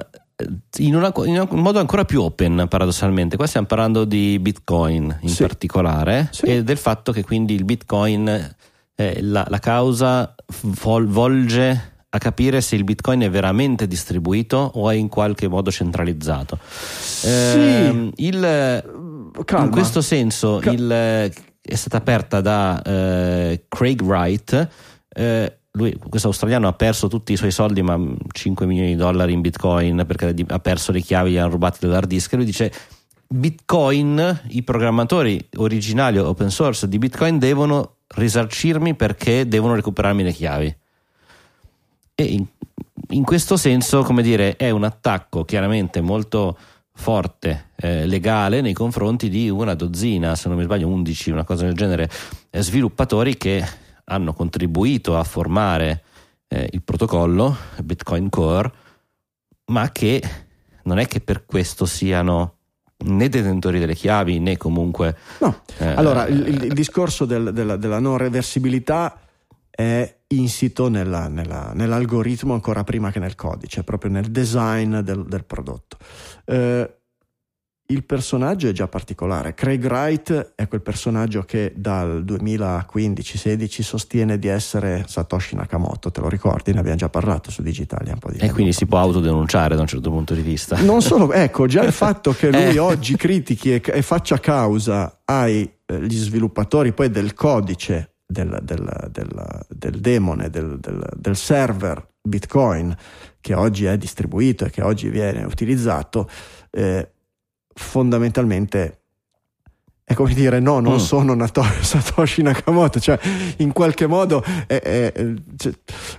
in, una, in, un modo ancora più open, paradossalmente, qua stiamo parlando di Bitcoin in sì. particolare sì. e del fatto che quindi il Bitcoin, eh, la, la, causa vol, volge a capire se il bitcoin è veramente distribuito o è in qualche modo centralizzato. Sì. Eh, il, in questo senso Cal- il, è stata aperta da eh, Craig Wright. Eh, lui, questo australiano, ha perso tutti i suoi soldi, ma 5 milioni di dollari in bitcoin perché ha perso le chiavi, gli hanno rubato dell'hard disk. E lui dice: Bitcoin, i programmatori originali open source di Bitcoin devono risarcirmi perché devono recuperarmi le chiavi. E in, in questo senso, come dire, è un attacco chiaramente molto forte, eh, legale nei confronti di una dozzina, se non mi sbaglio 11, una cosa del genere, eh, sviluppatori che hanno contribuito a formare eh, il protocollo Bitcoin Core, ma che non è che per questo siano né detentori delle chiavi né comunque... No, eh, allora il, il, discorso del, della, della non reversibilità è insito nella, nella, nell'algoritmo ancora prima che nel codice, proprio nel design del, del prodotto. Eh, il personaggio è già particolare. Craig Wright è quel personaggio che dal 2015-16 sostiene di essere Satoshi Nakamoto, te lo ricordi? Ne abbiamo già parlato su Digitalia un po' di tempo. E quindi si può autodenunciare da un certo punto di vista. Non solo, ecco, già il fatto che lui eh. oggi critichi e, e faccia causa agli eh, sviluppatori poi del codice del, del, del, del demone, del, del, server Bitcoin che oggi è distribuito e che oggi viene utilizzato, eh, fondamentalmente è come dire no, non mm. sono Nato- Satoshi Nakamoto, cioè in qualche modo è, è, cioè,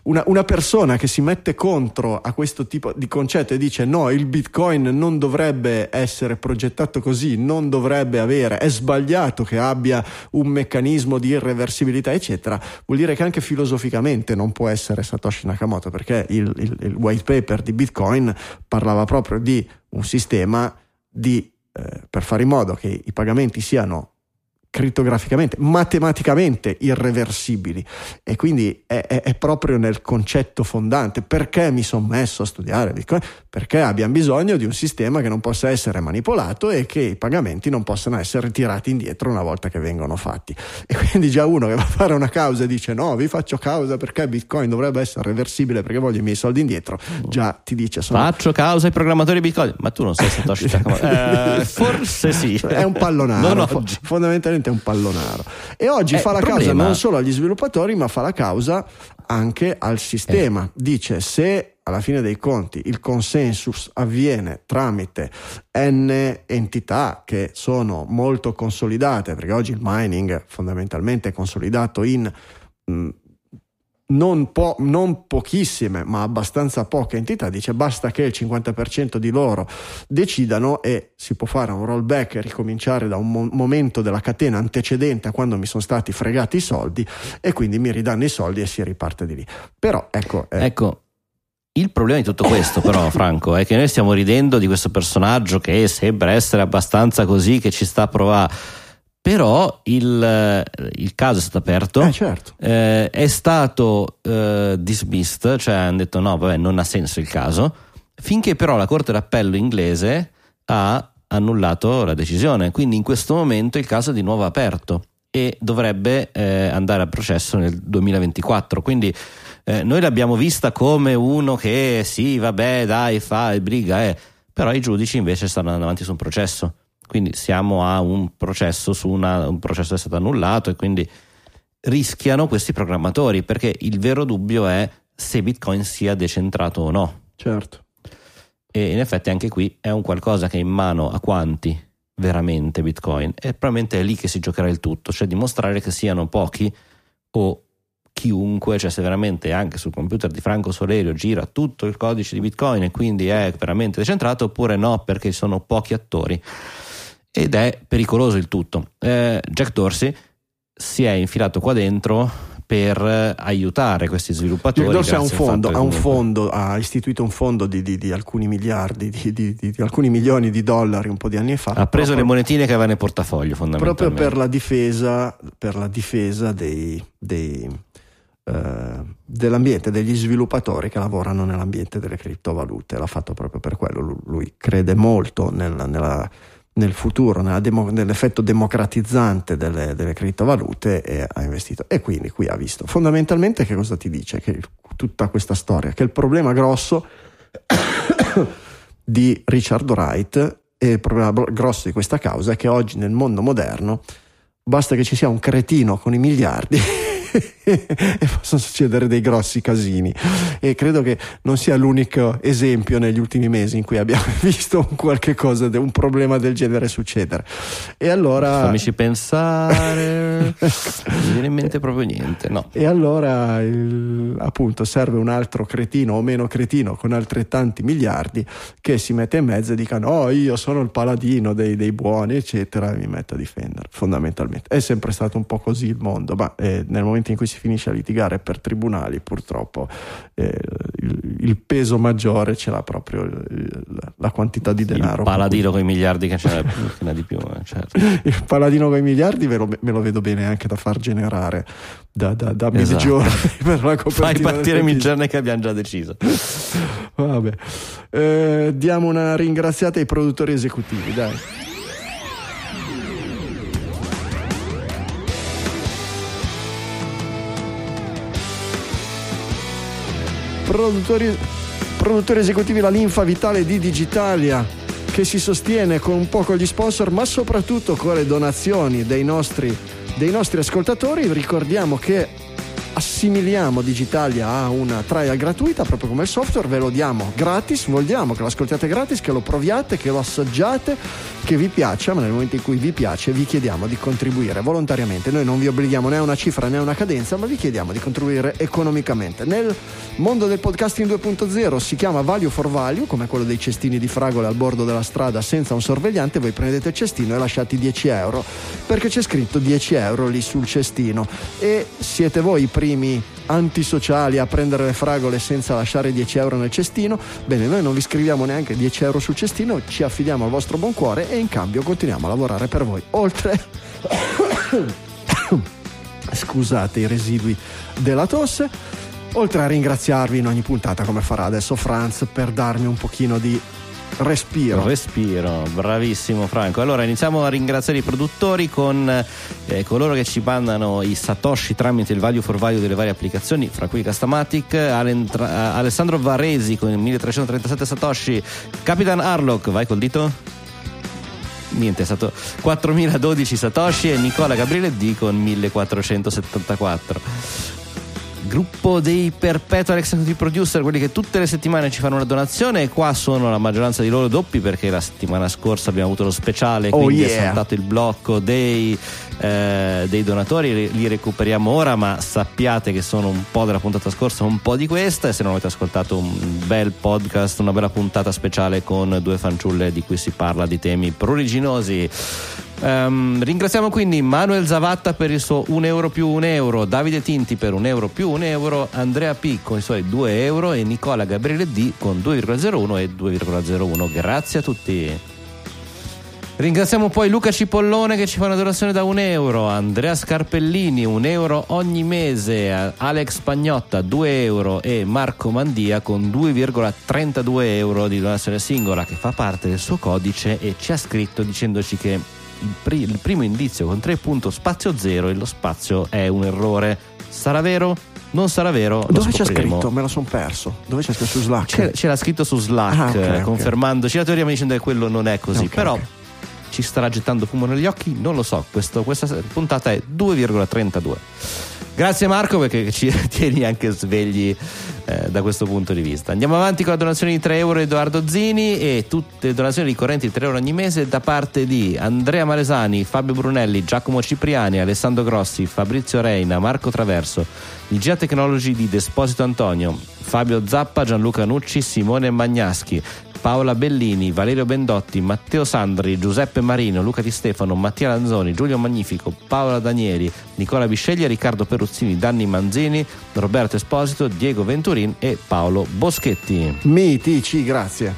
una, una, persona che si mette contro a questo tipo di concetto e dice no, il bitcoin non dovrebbe essere progettato così, non dovrebbe avere, è sbagliato che abbia un meccanismo di irreversibilità eccetera, vuol dire che anche filosoficamente non può essere Satoshi Nakamoto perché il, il, il white paper di bitcoin parlava proprio di un sistema di eh, per fare in modo che i pagamenti siano crittograficamente, matematicamente irreversibili e quindi è, è, è, proprio nel concetto fondante. Perché mi sono messo a studiare Bitcoin? Perché abbiamo bisogno di un sistema che non possa essere manipolato e che i pagamenti non possano essere tirati indietro una volta che vengono fatti. E quindi già uno che va a fare una causa e dice no, vi faccio causa perché Bitcoin dovrebbe essere reversibile perché voglio i miei soldi indietro, già ti dice sono... Faccio causa ai programmatori Bitcoin, ma tu non sei Satoshi eh, forse sì. È un pallonaro, fondamentalmente è un pallonaro. E oggi eh, fa la problema... causa non solo agli sviluppatori, ma fa la causa anche al sistema. Eh. Dice se alla fine dei conti il consensus avviene tramite n entità che sono molto consolidate, perché oggi il mining fondamentalmente è consolidato in mh, non, po- non, pochissime, ma abbastanza poche entità, dice basta che il 50% di loro decidano e si può fare un rollback e ricominciare da un mo- momento della catena antecedente a quando mi sono stati fregati i soldi e quindi mi ridanno i soldi e si riparte di lì. Però ecco... Eh. ecco. Il problema di tutto questo, però, Franco, è che noi stiamo ridendo di questo personaggio che sembra essere abbastanza così, che ci sta a provare però il, il, caso è stato aperto, eh, certo. eh, è stato eh, dismissed, cioè hanno detto no, vabbè, non ha senso il caso, finché però la Corte d'Appello inglese ha annullato la decisione, quindi in questo momento il caso è di nuovo aperto e dovrebbe eh, andare a processo nel 2024, quindi eh, noi l'abbiamo vista come uno che sì, vabbè, dai, fa il briga, eh, però i giudici invece stanno andando avanti su un processo quindi siamo a un processo su una, un processo che è stato annullato e quindi rischiano questi programmatori perché il vero dubbio è se Bitcoin sia decentrato o no. Certo. E in effetti anche qui è un qualcosa che è in mano a quanti? veramente Bitcoin e probabilmente è lì che si giocherà il tutto, cioè dimostrare che siano pochi o chiunque, cioè se veramente anche sul computer di Franco Solerio gira tutto il codice di Bitcoin e quindi è veramente decentrato oppure no perché sono pochi attori ed è pericoloso il tutto. Eh, Jack Dorsey si è infilato qua dentro per aiutare questi sviluppatori. Jack Dorsey ha un, fondo, ha, un fondo, ha istituito un fondo di, di, di alcuni miliardi, di, di, alcuni milioni di dollari un po' di anni fa. Ha preso proprio, le monetine che aveva nel portafoglio fondamentalmente. Proprio per la difesa, per la difesa dei, dei eh, dell'ambiente, degli sviluppatori che lavorano nell'ambiente delle criptovalute. L'ha fatto proprio per quello. Lui crede molto nella, nella, nel futuro, demo, nell'effetto democratizzante delle, delle, criptovalute e ha investito. E quindi qui ha visto. Fondamentalmente che cosa ti dice? Che tutta questa storia, che il problema grosso di Richard Wright e il problema grosso di questa causa è che oggi nel mondo moderno basta che ci sia un cretino con i miliardi e possono succedere dei grossi casini. E credo che non sia l'unico esempio negli ultimi mesi in cui abbiamo visto qualche cosa, un problema del genere succedere. E allora fammici pensare. Non mi viene in mente proprio niente no. e allora il, appunto serve un altro cretino o meno cretino con altrettanti miliardi che si mette in mezzo e dica no io sono il paladino dei, dei buoni eccetera e mi metto a difendere fondamentalmente. È sempre stato un po' così il mondo ma eh, nel momento in cui si finisce a litigare per tribunali, purtroppo eh, il, il, peso maggiore ce l'ha proprio il, la quantità di denaro. Il paladino con i miliardi che ce n'è di più. Eh, certo. Il paladino con i miliardi me lo, me lo, vedo bene anche da far generare da, da, da esatto. giorni per la copertina. Fai partire Midjourney che abbiamo già deciso. Vabbè. Eh, diamo una ringraziata ai produttori esecutivi, dai. Produttori, produttori esecutivi la linfa vitale di Digitalia che si sostiene con un po' con gli sponsor ma soprattutto con le donazioni dei nostri, dei nostri ascoltatori. Ricordiamo che assimiliamo Digitalia a una trial gratuita proprio come il software, ve lo diamo gratis, vogliamo che lo ascoltiate gratis, che lo proviate, che lo assaggiate, che vi piaccia, ma nel momento in cui vi piace vi chiediamo di contribuire volontariamente. Noi non vi obblighiamo né a una cifra né a una cadenza, ma vi chiediamo di contribuire economicamente. Nel mondo del podcasting 2.0 si chiama value for value, come quello dei cestini di fragole al bordo della strada senza un sorvegliante, voi prendete il cestino e lasciate 10 euro, perché c'è scritto 10 euro lì sul cestino e siete voi i primi primi antisociali a prendere le fragole senza lasciare 10 euro nel cestino. Bene, noi non vi scriviamo neanche 10 euro sul cestino, ci affidiamo al vostro buon cuore e in cambio continuiamo a lavorare per voi. Oltre. Scusate i residui della tosse. Oltre a ringraziarvi in ogni puntata, come farà adesso Franz, per darmi un pochino di Respiro. Respiro, bravissimo Franco. Allora iniziamo a ringraziare i produttori con eh, coloro che ci mandano i Satoshi tramite il value for value delle varie applicazioni, fra cui Castamatic, Alessandro Varesi con 1337 Satoshi, Capitan Harlock, vai col dito? niente, è stato 4012 Satoshi e Nicola Gabriele D con 1474 gruppo dei Perpetual Executive Producer, quelli che tutte le settimane ci fanno una donazione e qua sono la maggioranza di loro doppi perché la settimana scorsa abbiamo avuto lo speciale, oh quindi yeah. è saltato il blocco dei, eh, dei donatori, li recuperiamo ora, ma sappiate che sono un po' della puntata scorsa, un po' di questa e se non avete ascoltato un bel podcast, una bella puntata speciale con due fanciulle di cui si parla di temi pruriginosi Um, ringraziamo quindi Manuel Zavatta per il suo 1 euro più 1 euro, Davide Tinti per 1 euro più 1 euro, Andrea P con i suoi 2 euro e Nicola Gabriele D con 2,01 e 2,01. Grazie a tutti. Ringraziamo poi Luca Cipollone che ci fa una donazione da un euro, Andrea Scarpellini un euro ogni mese, Alex Pagnotta 2 euro e Marco Mandia con 2,32 euro di donazione singola che fa parte del suo codice e ci ha scritto dicendoci che il, pri- il primo indizio con 3 punto spazio 0 e lo spazio è un errore. Sarà vero? Non sarà vero. Dove c'è scritto? Me lo sono perso. Dove c'è scritto su Slack? C'era, c'era scritto su Slack, ah, okay, confermandoci okay. la teoria, mi dicendo che quello non è così. Okay, Però ci starà gettando fumo negli occhi? Non lo so. Questo, questa puntata è 2,32. Grazie Marco perché ci tieni anche svegli eh, da questo punto di vista. Andiamo avanti con la donazione di 3 euro Edoardo Zini e tutte le donazioni ricorrenti di 3 euro ogni mese da parte di Andrea Malesani, Fabio Brunelli, Giacomo Cipriani, Alessandro Grossi, Fabrizio Reina, Marco Traverso, Ligia Technology di Desposito Antonio, Fabio Zappa, Gianluca Nucci, Simone Magnaschi, Paola Bellini, Valerio Bendotti, Matteo Sandri, Giuseppe Marino, Luca Di Stefano, Mattia Lanzoni, Giulio Magnifico, Paola Danieli, Nicola Bisceglia, Riccardo Perruzzini, Danni Manzini, Roberto Esposito, Diego Venturin e Paolo Boschetti. Mitici, grazie.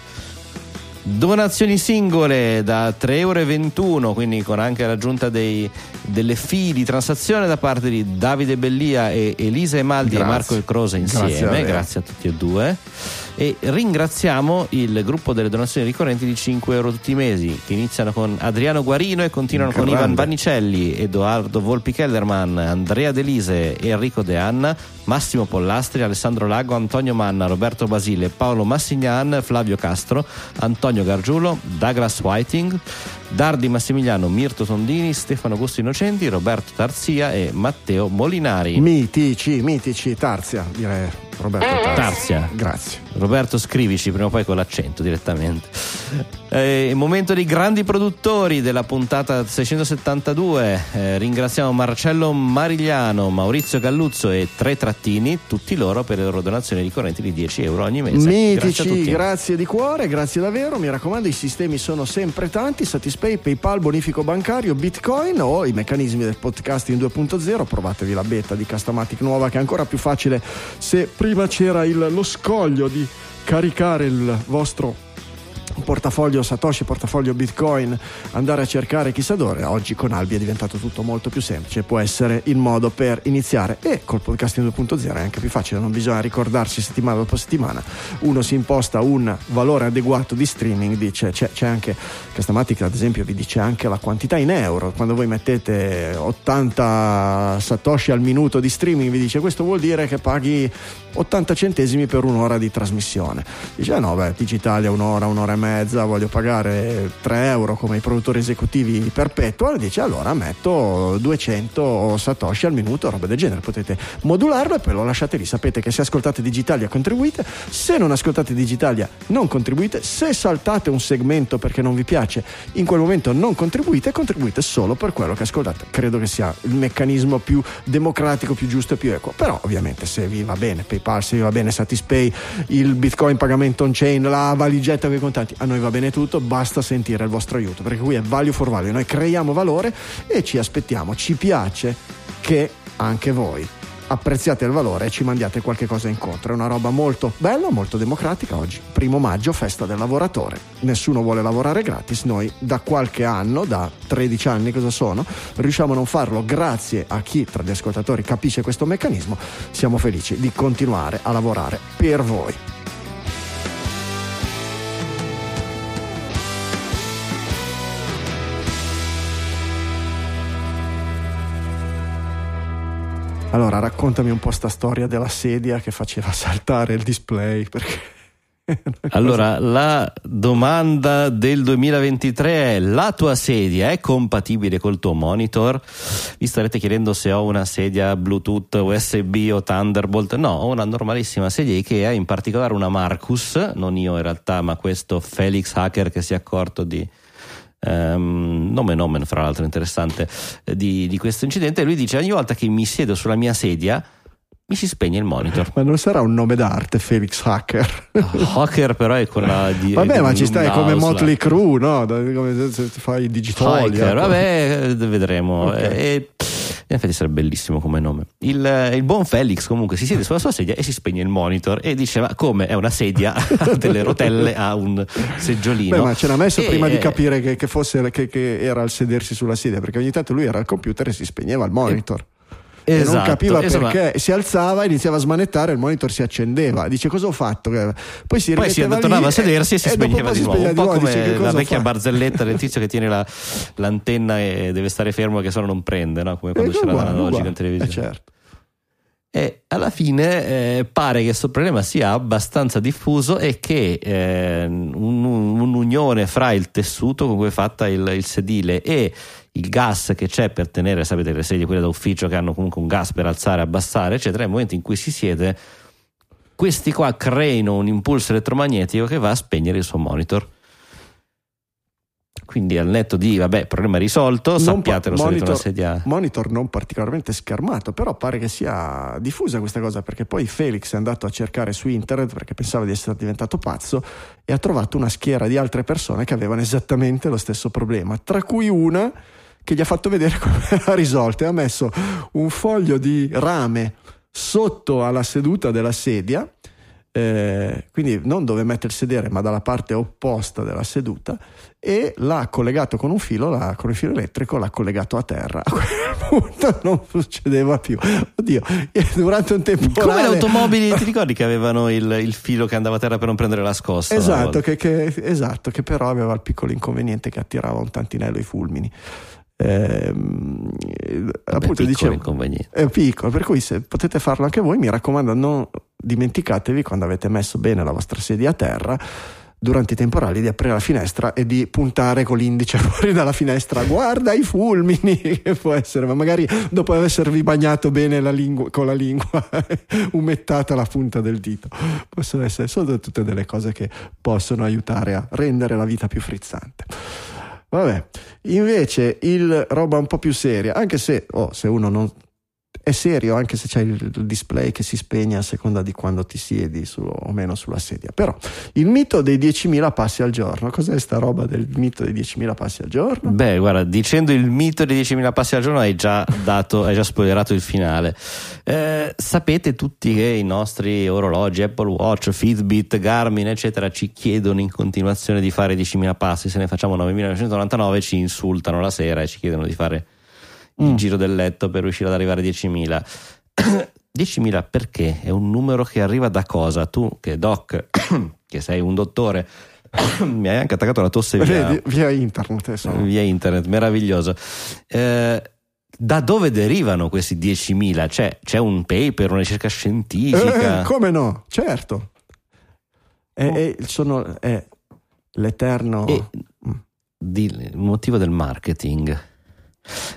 Donazioni singole da 3,21 euro, quindi con anche l'aggiunta dei, delle fee di transazione da parte di Davide Bellia e Elisa Emaldi grazie. e Marco Il insieme. Grazie a, grazie a tutti e due e ringraziamo il gruppo delle donazioni ricorrenti di 5 euro tutti i mesi che iniziano con Adriano Guarino e continuano Grande. con Ivan Vannicelli, Edoardo Volpi Kellerman, Andrea Delise, Enrico De Anna, Massimo Pollastri, Alessandro Lago, Antonio Manna, Roberto Basile, Paolo Massignan, Flavio Castro, Antonio Gargiulo, Douglas Whiting, Dardi Massimiliano, Mirto Tondini, Stefano Augusto Innocenti, Roberto Tarzia e Matteo Molinari. Mitici, mitici, Tarzia direi. Roberto Tarzia. Tarzia. Grazie. Roberto scrivici prima o poi con l'accento direttamente. Eh, momento dei grandi produttori della puntata 672. Eh, ringraziamo Marcello Marigliano, Maurizio Galluzzo e Tre Trattini, tutti loro per le loro donazioni ricorrenti di 10 euro ogni mese. Mitici, grazie, grazie di cuore, grazie davvero. Mi raccomando, i sistemi sono sempre tanti: Satispay, PayPal, bonifico bancario, Bitcoin o i meccanismi del podcasting 2.0. Provatevi la beta di Castamatic nuova che è ancora più facile se prima c'era il, lo scoglio di caricare il vostro portafoglio Satoshi, portafoglio Bitcoin, andare a cercare chissà dove. Oggi con Albi è diventato tutto molto più semplice, può essere il modo per iniziare. E col podcasting 2.0 è anche più facile, non bisogna ricordarsi settimana dopo settimana. Uno si imposta un valore adeguato di streaming, dice c'è, c'è anche Castamatic ad esempio vi dice anche la quantità in euro, quando voi mettete 80 Satoshi al minuto di streaming vi dice questo vuol dire che paghi 80 centesimi per un'ora di trasmissione. Dice eh no, beh, Digitalia un'ora, un'ora e mezza, voglio pagare 3 euro come i produttori esecutivi perpetual, dice allora metto 200 satoshi al minuto, roba del genere, potete modularlo e poi lo lasciate lì, sapete che se ascoltate Digitalia contribuite, se non ascoltate Digitalia non contribuite, se saltate un segmento perché non vi piace, in quel momento non contribuite, contribuite solo per quello che ascoltate. Credo che sia il meccanismo più democratico, più giusto e più equo, però ovviamente se vi va bene PayPal, vi va bene Satispay, il Bitcoin pagamento on chain, la valigetta con i contanti, a noi va bene tutto, basta sentire il vostro aiuto, perché qui è value for value, noi creiamo valore e ci aspettiamo, ci piace che anche voi apprezziate il valore e ci mandiate qualche cosa incontro. È una roba molto bella, molto democratica oggi. Primo maggio, festa del lavoratore. Nessuno vuole lavorare gratis. Noi da qualche anno, da 13 anni cosa sono, riusciamo a non farlo grazie a chi tra gli ascoltatori capisce questo meccanismo. Siamo felici di continuare a lavorare per voi. Allora, raccontami un po' sta storia della sedia che faceva saltare il display perché allora, la domanda del 2023 è: la tua sedia è compatibile col tuo monitor? Vi starete chiedendo se ho una sedia Bluetooth, USB o Thunderbolt? No, ho una normalissima sedia IKEA, in particolare una Marcus, non io in realtà, ma questo Felix Hacker che si è accorto di Um, nome nomen fra l'altro interessante eh, di, di, questo incidente. Lui dice ogni volta che mi siedo sulla mia sedia mi si spegne il monitor. Ma non sarà un nome d'arte Felix Hacker? Hacker però è quella di vabbè ma ci stai come Motley Crue no? come se fai digitali Hacker, vabbè vedremo. Okay. e, in effetti sarebbe bellissimo come nome. Il, il, buon Felix comunque si siede sulla sua sedia e si spegne il monitor e dice ma come è una sedia, ha delle rotelle, ha un seggiolino. Beh, ma ce l'ha messo e... prima di capire che, che, fosse, che, che, era il sedersi sulla sedia perché ogni tanto lui era al computer e si spegneva il monitor. E Esatto, e non esatto, capiva insomma, perché si alzava, iniziava a smanettare, il monitor si accendeva. Dice cosa ho fatto? Poi si, Poi si tornava a sedersi e si spegneva di nuovo. Un po' come dice, la vecchia barzelletta del tizio che tiene la, l'antenna e deve stare fermo che se no non prende, no? come quando c'era l'analogica in televisione. Eh certo. E alla fine eh, pare che questo problema sia abbastanza diffuso e che eh, un, un'unione fra il tessuto con cui è fatta il, il, sedile e il gas che c'è per tenere, sapete, le sedie quelle da ufficio che hanno comunque un gas per alzare, abbassare, eccetera, nel momento in cui si siede, questi qua creano un impulso elettromagnetico che va a spegnere il suo monitor. Quindi al netto di, vabbè, problema risolto, non sappiatelo, pa- monitor, la sedia... Monitor non particolarmente schermato, però pare che sia diffusa questa cosa, perché poi Felix è andato a cercare su internet perché pensava di essere diventato pazzo e ha trovato una schiera di altre persone che avevano esattamente lo stesso problema, tra cui una che gli ha fatto vedere come ha risolto e ha messo un foglio di rame sotto alla seduta della sedia eh, quindi non dove mettere il sedere ma dalla parte opposta della seduta e l'ha collegato con un filo, l'ha, con il filo elettrico l'ha collegato a terra. A quel punto non succedeva più. Oddio durante un tempo come le automobili ti ricordi che avevano il, il, filo che andava a terra per non prendere la scossa esatto che, che, esatto che però aveva il piccolo inconveniente che attirava un tantinello i fulmini eh, appunto dicevo è piccolo per cui se potete farlo anche voi mi raccomando non dimenticatevi quando avete messo bene la vostra sedia a terra durante i temporali di aprire la finestra e di puntare con l'indice fuori dalla finestra. Guarda i fulmini che può essere ma magari dopo esservi bagnato bene la lingua, con la lingua umettata la punta del dito. Possono essere solo tutte delle cose che possono aiutare a rendere la vita più frizzante Vabbè, invece il roba un po' più seria, anche se, oh, se uno non è serio anche se c'è il display che si spegne a seconda di quando ti siedi su, o meno sulla sedia. Però il mito dei 10.000 passi al giorno, cos'è sta roba del mito dei 10.000 passi al giorno? Beh, guarda, dicendo il mito dei 10.000 passi al giorno hai già dato, hai già spoilerato il finale. Eh, sapete tutti che i nostri orologi, Apple Watch, Fitbit, Garmin, eccetera, ci chiedono in continuazione di fare 10.000 passi, se ne facciamo 9.999 ci insultano la sera e ci chiedono di fare il mm. giro del letto per riuscire ad arrivare a 10.000. 10.000 perché? È un numero che arriva da cosa? Tu che doc, che sei un dottore, mi hai anche attaccato la tosse via, via internet. Insomma. Via internet, meraviglioso. Eh, da dove derivano questi 10.000? C'è, c'è un paper, una ricerca scientifica? Eh, come no? Certo. È, oh. sono, è l'eterno... E, di, il motivo del marketing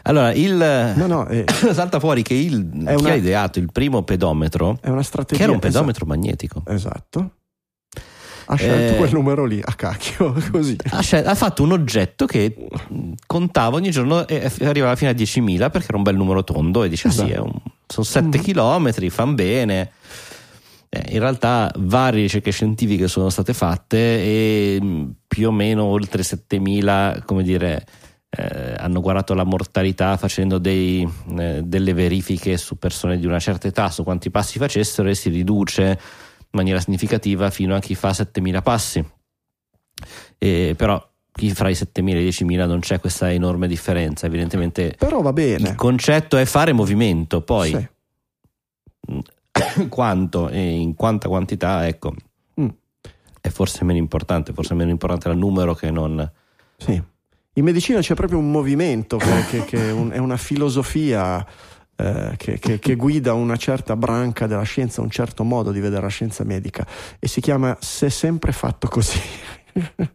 allora, il, no, no, eh, salta fuori che il, una, chi ha ideato il primo pedometro è una strategia, che era un pedometro esatto, magnetico. Esatto. Ha scelto eh, quel numero lì a cacchio, così. Ha, scel- ha, fatto un oggetto che contava ogni giorno e arrivava fino a 10.000 perché era un bel numero tondo e dice esatto. sì, un, sono 7 mm. km, fan bene. Eh, in realtà varie ricerche scientifiche sono state fatte e mm, più o meno oltre 7.000, come dire, eh, hanno guardato la mortalità facendo dei, eh, delle verifiche su persone di una certa età su quanti passi facessero e si riduce in maniera significativa fino a chi fa 7000 passi. E, però chi fra i 7.000 e i 10.000 non c'è questa enorme differenza, evidentemente. Però va bene. Il concetto è fare movimento, poi sì. quanto e in quanta quantità, ecco, mm. è forse meno importante, forse meno importante il numero che non. Sì. In medicina c'è proprio un movimento che, che, che è, un, è, una filosofia eh, che, che, guida una certa branca della scienza, un certo modo di vedere la scienza medica e si chiama Se sempre fatto così.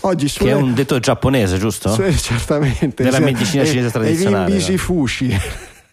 Oggi sulle... Che è un detto giapponese, giusto? Sì, certamente. Della medicina cinese tradizionale. E Fushi.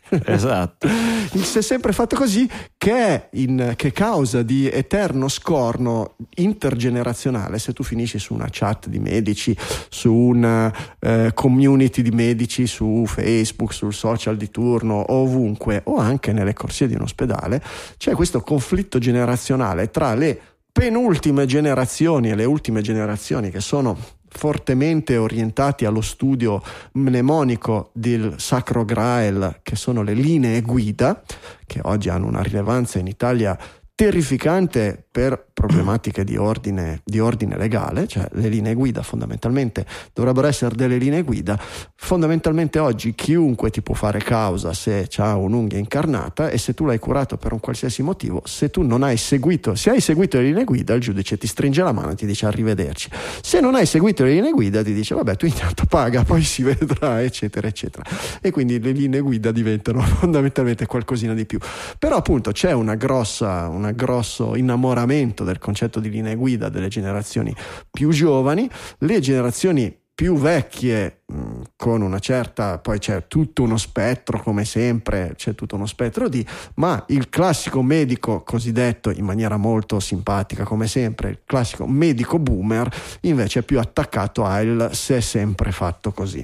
esatto. si è sempre fatto così che in, che causa di eterno scorno intergenerazionale se tu finisci su una chat di medici su una eh, community di medici su Facebook sul social di turno ovunque o anche nelle corsie di un ospedale c'è questo conflitto generazionale tra le penultime generazioni e le ultime generazioni che sono fortemente orientati allo studio mnemonico del Sacro Graal, che sono le linee guida, che oggi hanno una rilevanza in Italia terrificante per problematiche di ordine, di ordine, legale, cioè le linee guida fondamentalmente dovrebbero essere delle linee guida. Fondamentalmente oggi chiunque ti può fare causa se ha un'unghia incarnata e se tu l'hai curato per un qualsiasi motivo, se tu non hai seguito, se hai seguito le linee guida, il giudice ti stringe la mano e ti dice arrivederci. Se non hai seguito le linee guida, ti dice vabbè, tu intanto paga, poi si vedrà, eccetera, eccetera. E quindi le linee guida diventano fondamentalmente qualcosina di più. Però appunto c'è una grossa, un grosso innamoramento del concetto di linee guida delle generazioni più giovani, le generazioni più vecchie mm, con una certa poi c'è tutto uno spettro come sempre c'è tutto uno spettro di ma il classico medico cosiddetto in maniera molto simpatica come sempre il classico medico boomer invece è più attaccato al se è sempre fatto così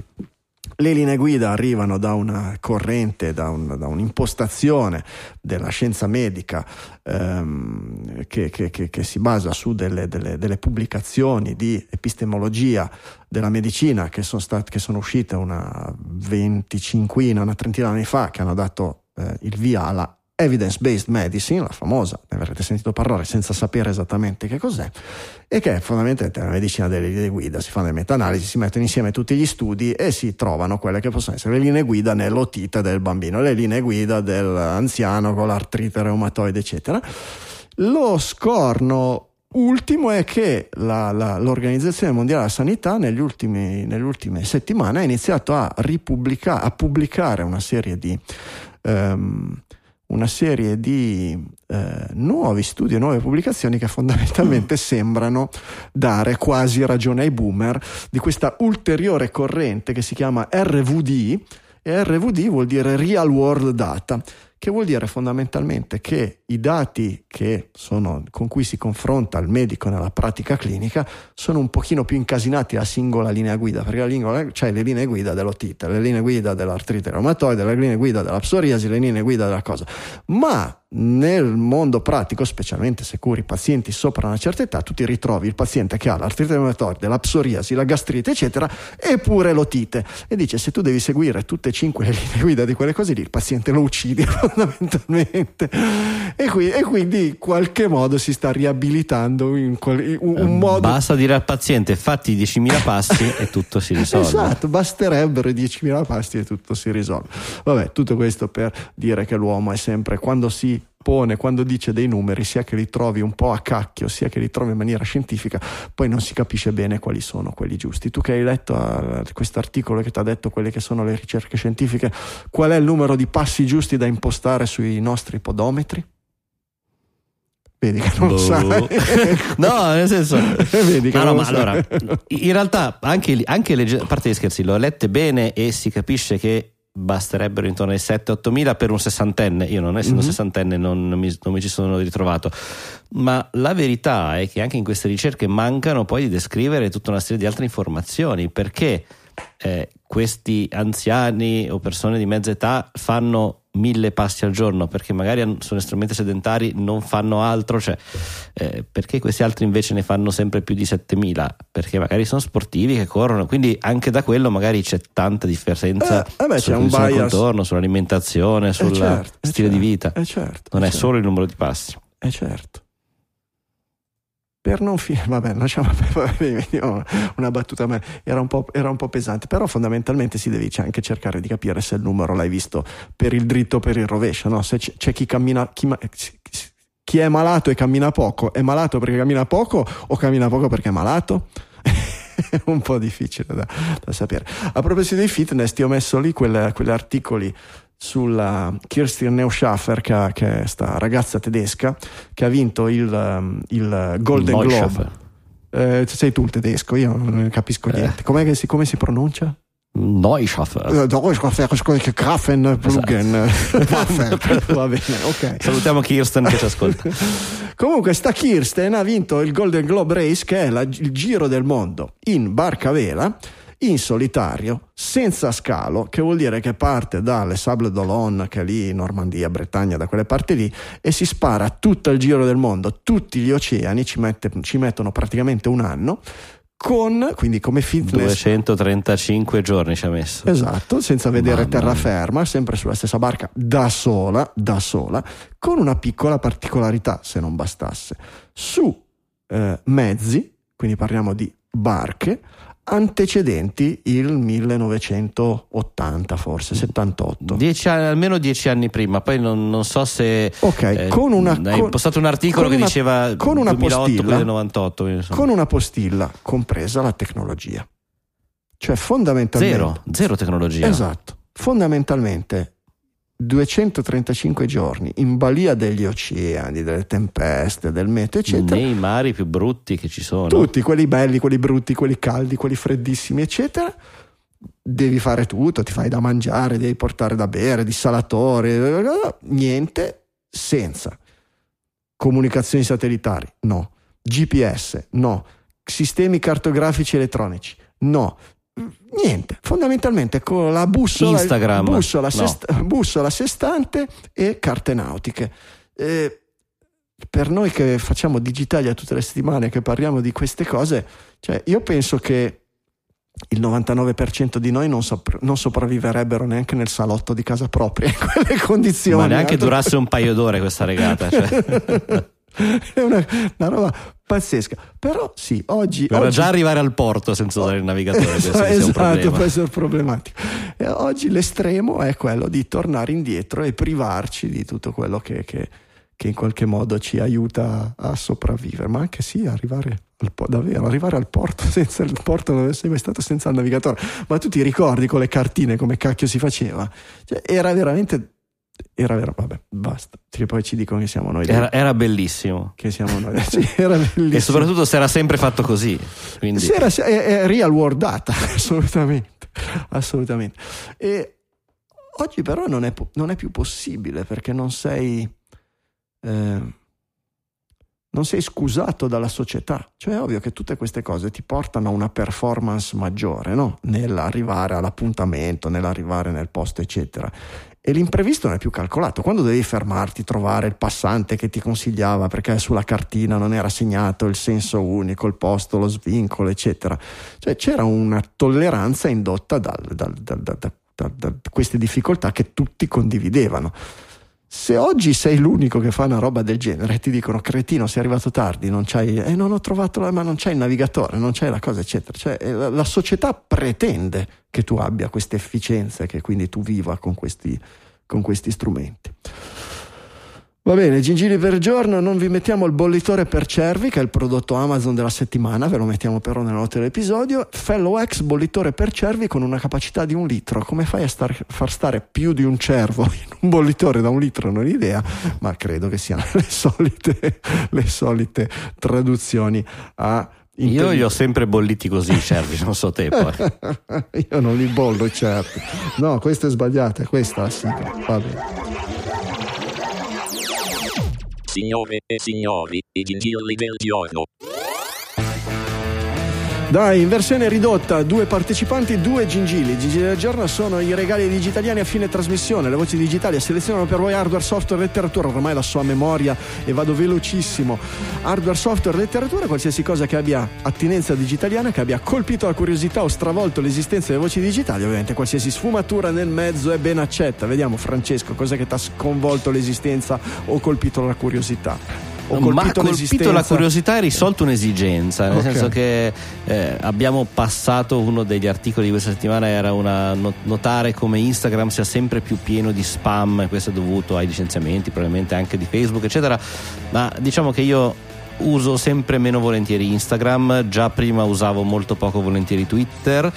le linee guida arrivano da una corrente, da, un, da un'impostazione della scienza medica ehm, che, che, che, che, si basa su delle, delle, delle, pubblicazioni di epistemologia della medicina che sono, state, che sono uscite una venticinquina, una trentina di anni fa, che hanno dato eh, il via alla evidence-based medicine, la famosa, ne avrete sentito parlare senza sapere esattamente che cos'è, e che è fondamentalmente la medicina delle linee guida, si fanno le meta-analisi, si mettono insieme tutti gli studi e si trovano quelle che possono essere le linee guida nell'otite del bambino, le linee guida dell'anziano con l'artrite reumatoide, eccetera. Lo scorno ultimo è che la, la, l'Organizzazione Mondiale della Sanità negli ultimi, nelle ultime settimane ha iniziato a, a pubblicare una serie di... Um, una serie di eh, nuovi studi e nuove pubblicazioni che fondamentalmente sembrano dare quasi ragione ai boomer di questa ulteriore corrente che si chiama RVD e RVD vuol dire Real World Data che vuol dire fondamentalmente che i dati sono, con cui si confronta il medico nella pratica clinica sono un pochino più incasinati a singola linea guida, perché la lingua, c'è le linee guida dell'otite, le linee guida dell'artrite reumatoide, le linee guida della psoriasi, le linee guida della cosa. Ma nel mondo pratico, specialmente se curi pazienti sopra una certa età, tu ti ritrovi il paziente che ha l'artrite reumatoide, la psoriasi, la gastrite, eccetera, eppure l'otite. E dice: se tu devi seguire tutte e cinque le linee guida di quelle cose lì, il paziente lo uccidi fondamentalmente. E, qui, e quindi in qualche modo si sta riabilitando in qual, un, un modo. Basta dire al paziente: fatti 10.000 passi e tutto si risolve. Esatto, basterebbero 10.000 passi e tutto si risolve. Vabbè, tutto questo per dire che l'uomo è sempre quando si pone quando dice dei numeri, sia che li trovi un po' a cacchio, sia che li trovi in maniera scientifica, poi non si capisce bene quali sono quelli giusti. Tu che hai letto uh, questo articolo che ti ha detto quelle che sono le ricerche scientifiche, qual è il numero di passi giusti da impostare sui nostri podometri? Vedi che non boh. sai. no, nel senso. Vedi che no, non no, ma sai. allora, in realtà, anche, anche le, a parte gli scherzi, l'ho lette bene e si capisce che basterebbero intorno ai 7-8 mila per un sessantenne. Io non essendo mm-hmm. sessantenne non, mi, non, mi, ci sono ritrovato. Ma la verità è che anche in queste ricerche mancano poi di descrivere tutta una serie di altre informazioni perché eh, questi anziani o persone di mezza età fanno mille passi al giorno perché magari sono estremamente sedentari, non fanno altro, cioè, eh, perché questi altri invece ne fanno sempre più di 7000? Perché magari sono sportivi che corrono, quindi anche da quello magari c'è tanta differenza eh, vabbè, sul contorno, sull'alimentazione, sul eh certo, eh, stile certo, di vita. Eh certo, non è certo. solo il numero di passi. Eh certo per non finire, vabbè, lasciamo una battuta, era un, po', era un po' pesante, però fondamentalmente si deve anche cercare di capire se il numero l'hai visto per il dritto o per il rovescio, no? Se c'è, c'è chi cammina, chi, chi è malato e cammina poco, è malato perché cammina poco o cammina poco perché è malato? è un po' difficile da, da, sapere. A proposito di fitness, ti ho messo lì quelle, quegli articoli sulla Kirsten Neuschaffer, che, che, è sta ragazza tedesca che ha vinto il, um, il Golden Globe. Eh, sei tu il tedesco, io non capisco eh. niente. Com'è si, come si pronuncia? Neuschaffer. Eh, Neuschaffer, Grafenbruggen. Eh, Va bene, ok. Salutiamo Kirsten che ci ascolta. Comunque, sta Kirsten ha vinto il Golden Globe Race, che è la, il giro del mondo in barca vela in solitario, senza scalo, che vuol dire che parte dalle Sable d'Olonne, che è lì in Normandia, Bretagna, da quelle parti lì, e si spara tutto il giro del mondo, tutti gli oceani, ci, mette, ci mettono praticamente un anno, con, quindi come fitness 235 giorni ci ha messo. Esatto senza vedere Mamma terraferma sempre sulla stessa barca da sola da sola con una piccola particolarità se non bastasse. Su eh, mezzi, quindi parliamo di barche, antecedenti il 1980 forse 78 dieci, almeno dieci anni prima poi non, non so se ok eh, con una hai con, postato un articolo che una, diceva con una 2008 postilla, 98 con una postilla compresa la tecnologia. Cioè fondamentalmente zero, zero tecnologia. Esatto. Fondamentalmente 235 giorni in balia degli oceani, delle tempeste, del meteo, eccetera. Nei mari più brutti che ci sono. Tutti, quelli belli, quelli brutti, quelli caldi, quelli freddissimi, eccetera. Devi fare tutto, ti fai da mangiare, devi portare da bere, dissalatori, niente senza comunicazioni satellitari, no. GPS, no. Sistemi cartografici elettronici, no niente, fondamentalmente con la bussola, Instagram, bussola, sest- no. bussola sestante e carte nautiche. Eh, per noi che facciamo Digitalia tutte le settimane, che parliamo di queste cose, cioè io penso che il 99% di noi non, sopra- non, sopravviverebbero neanche nel salotto di casa propria in quelle condizioni. Ma neanche durasse un paio d'ore questa regata. Cioè. è una, una, roba pazzesca. Però sì, oggi... Per oggi... già arrivare al porto senza usare il navigatore. esatto, esatto può essere problematico. E oggi l'estremo è quello di tornare indietro e privarci di tutto quello che, che, che in qualche modo ci aiuta a sopravvivere. Ma anche sì, arrivare al, davvero, arrivare al porto senza il porto non sei mai stato senza il navigatore. Ma tu ti ricordi con le cartine come cacchio si faceva? Cioè, era veramente era vero, vabbè, basta. Che poi ci dicono che siamo noi. Era, era bellissimo. Che siamo noi. Era bellissimo. E soprattutto se era sempre fatto così. Quindi... Sì, era, è, è real world data, assolutamente. assolutamente. E oggi però non è, non è, più possibile perché non sei. Eh, non sei scusato dalla società. Cioè è ovvio che tutte queste cose ti portano a una performance maggiore, no? Nell'arrivare all'appuntamento, nell'arrivare nel posto, eccetera e l'imprevisto non è più calcolato. Quando devi fermarti, trovare il passante che ti consigliava perché sulla cartina non era segnato il senso unico, il posto, lo svincolo, eccetera. Cioè c'era una tolleranza indotta da, queste difficoltà che tutti condividevano. Se oggi sei l'unico che fa una roba del genere e ti dicono cretino sei arrivato tardi, non c'hai, eh, non ho trovato la, ma non c'hai il navigatore, non c'hai la cosa eccetera, cioè eh, la, la società pretende che tu abbia queste efficienze, che quindi tu viva con questi, con questi strumenti. Va bene, gingilli per giorno, non vi mettiamo il bollitore per cervi, che è il prodotto Amazon della settimana, ve lo mettiamo però nella nota dell'episodio. Fellow X bollitore per cervi con una capacità di un litro. Come fai a star, far stare più di un cervo in un bollitore da un litro? Non ho idea, ma credo che siano le solite, le solite traduzioni a io li ho sempre bolliti così i cervi, non so te poi. Io non li bollo i cervi. No, questa è sbagliata, questa è la sigla. Va bene. Signore e signori, i gingilli del giorno. Dai, in versione ridotta, due partecipanti, due gingilli. I gingilli del giorno sono i regali digitaliani a fine trasmissione. Le voci digitali selezionano per voi hardware, software, letteratura. Ormai la sua memoria e vado velocissimo. Hardware, software, letteratura, qualsiasi cosa che abbia attinenza digitaliana, che abbia colpito la curiosità o stravolto l'esistenza delle voci digitali. Ovviamente qualsiasi sfumatura nel mezzo è ben accetta. Vediamo Francesco, cos'è che ti ha sconvolto l'esistenza o colpito la curiosità ho colpito, ma colpito la curiosità e risolto un'esigenza, nel okay. senso che eh, abbiamo passato uno degli articoli di questa settimana era una, notare come Instagram sia sempre più pieno di spam, questo è dovuto ai licenziamenti, probabilmente anche di Facebook, eccetera, ma diciamo che io uso sempre meno volentieri Instagram, già prima usavo molto poco volentieri Twitter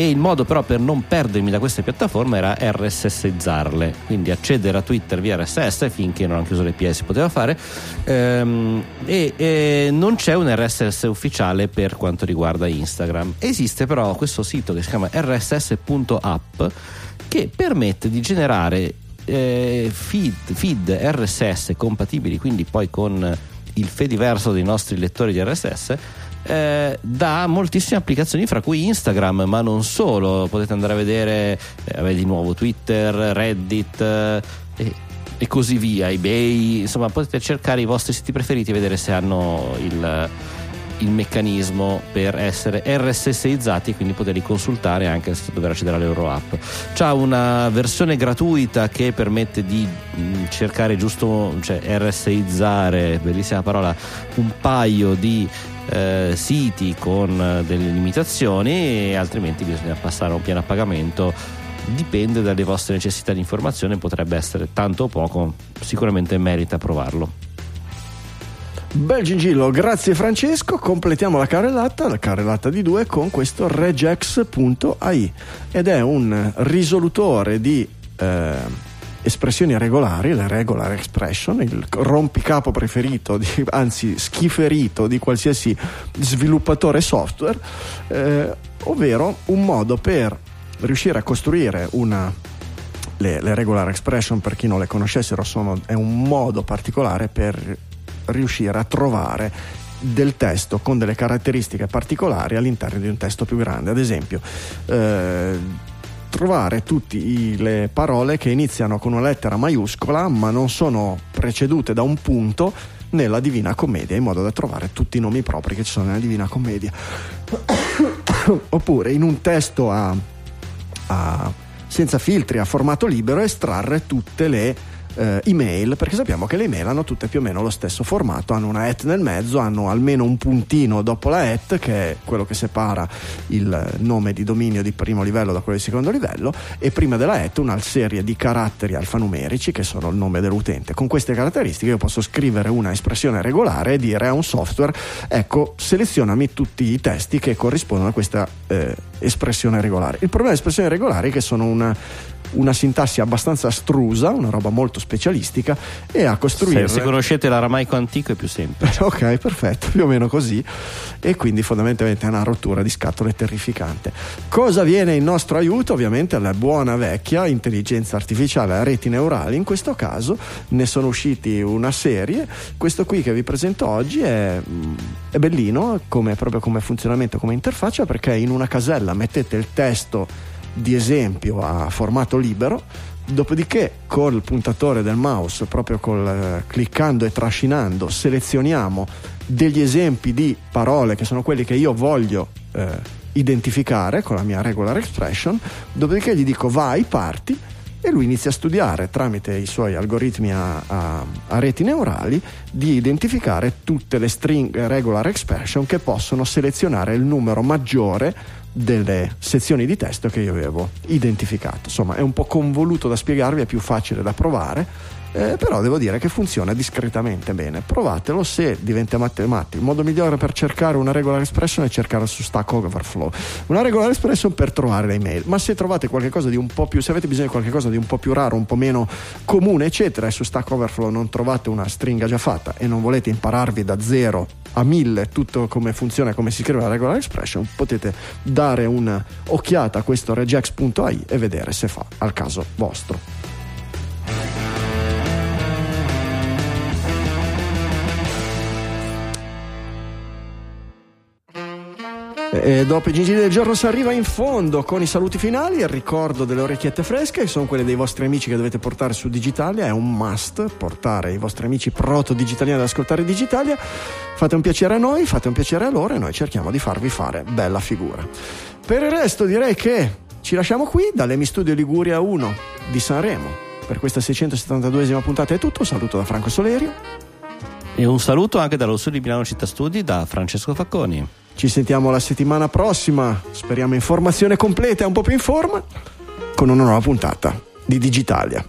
e il modo però per non perdermi da queste piattaforme era RSSizzarle, quindi accedere a Twitter via RSS finché non anche chiuso l'API si poteva fare ehm, e, e, non c'è un RSS ufficiale per quanto riguarda Instagram. Esiste però questo sito che si chiama rss.app che permette di generare eh, feed, feed RSS compatibili quindi poi con il fediverso dei nostri lettori di RSS eh, da moltissime applicazioni, fra cui Instagram, ma non solo. Potete andare a vedere eh, di nuovo Twitter, Reddit eh, e, così via, eBay. Insomma, potete cercare i vostri siti preferiti e vedere se hanno il il meccanismo per essere RSSizzati quindi poterli consultare anche se dover accedere alle loro app. C'ha una versione gratuita che permette di mm, cercare giusto, cioè RSizzare, bellissima parola, un paio di eh, siti con delle limitazioni e altrimenti bisogna passare a un piano a pagamento. Dipende dalle vostre necessità di informazione potrebbe essere tanto o poco sicuramente merita provarlo. Bel gingillo, grazie Francesco. Completiamo la carrellata, la carrellata di due, con questo regex.ai ed è un risolutore di eh, espressioni regolari, le regular expression, il rompicapo preferito, di, anzi schiferito di qualsiasi sviluppatore software, eh, ovvero un modo per riuscire a costruire una le, le, regular expression, per chi non le conoscessero, sono, è un modo particolare per riuscire a trovare del testo con delle caratteristiche particolari all'interno di un testo più grande. Ad esempio, eh, trovare tutte le parole che iniziano con una lettera maiuscola ma non sono precedute da un punto nella Divina Commedia, in modo da trovare tutti i nomi propri che ci sono nella Divina Commedia. Oppure in un testo a, a, senza filtri, a formato libero, estrarre tutte le eh, email, perché sappiamo che le email hanno tutte più o meno lo stesso formato, hanno una at nel mezzo, hanno almeno un puntino dopo la at, che è quello che separa il nome di dominio di primo livello da quello di secondo livello, e prima della at una serie di caratteri alfanumerici che sono il nome dell'utente. Con queste caratteristiche io posso scrivere una espressione regolare e dire a un software, ecco, selezionami tutti i testi che corrispondono a questa eh, espressione regolare. Il problema delle espressioni regolari è che sono una una sintassi abbastanza astrusa, una roba molto specialistica, e a costruire. Se, se conoscete l'aramaico antico è più semplice. ok, perfetto, più o meno così. E quindi fondamentalmente è una rottura di scatole terrificante. Cosa viene in nostro aiuto? Ovviamente la buona vecchia intelligenza artificiale a reti neurali. In questo caso ne sono usciti una serie. Questo qui che vi presento oggi è, è bellino, come, proprio come funzionamento, come interfaccia, perché in una casella mettete il testo di esempio a formato libero, dopodiché col puntatore del mouse, proprio col, eh, cliccando e trascinando, selezioniamo degli esempi di parole che sono quelli che io voglio eh, identificare con la mia regular expression, dopodiché gli dico vai, parti e lui inizia a studiare tramite i suoi algoritmi a, a, a, reti neurali di identificare tutte le string regular expression che possono selezionare il numero maggiore delle sezioni di testo che io avevo identificato. Insomma, è un po' convoluto da spiegarvi, è più facile da provare. Eh, però devo dire che funziona discretamente bene. Provatelo se diventa matematico. Il modo migliore per cercare una regular expression è cercare su Stack Overflow. Una regular expression per trovare le email. Ma se trovate qualcosa di un po' più, se avete bisogno di qualcosa di un po' più raro, un po' meno comune, eccetera, e su Stack Overflow non trovate una stringa già fatta e non volete impararvi da zero a mille tutto come funziona e come si scrive la regular expression, potete dare un'occhiata a questo regex.ai e vedere se fa al caso vostro. E dopo i gingilli del giorno si arriva in fondo con i saluti finali il ricordo delle orecchiette fresche, che sono quelle dei vostri amici che dovete portare su Digitalia, è un must portare i vostri amici proto-digitaliani ad ascoltare Digitalia. Fate un piacere a noi, fate un piacere a loro e noi cerchiamo di farvi fare bella figura. Per il resto direi che ci lasciamo qui dall'Emi Studio Liguria 1 di Sanremo. Per questa 672esima puntata è tutto, un saluto da Franco Solerio. E un saluto anche dallo studio di Milano Città Studi da Francesco Facconi. Ci sentiamo la settimana prossima, speriamo informazione completa e un po' più in forma, con una nuova puntata di Digitalia.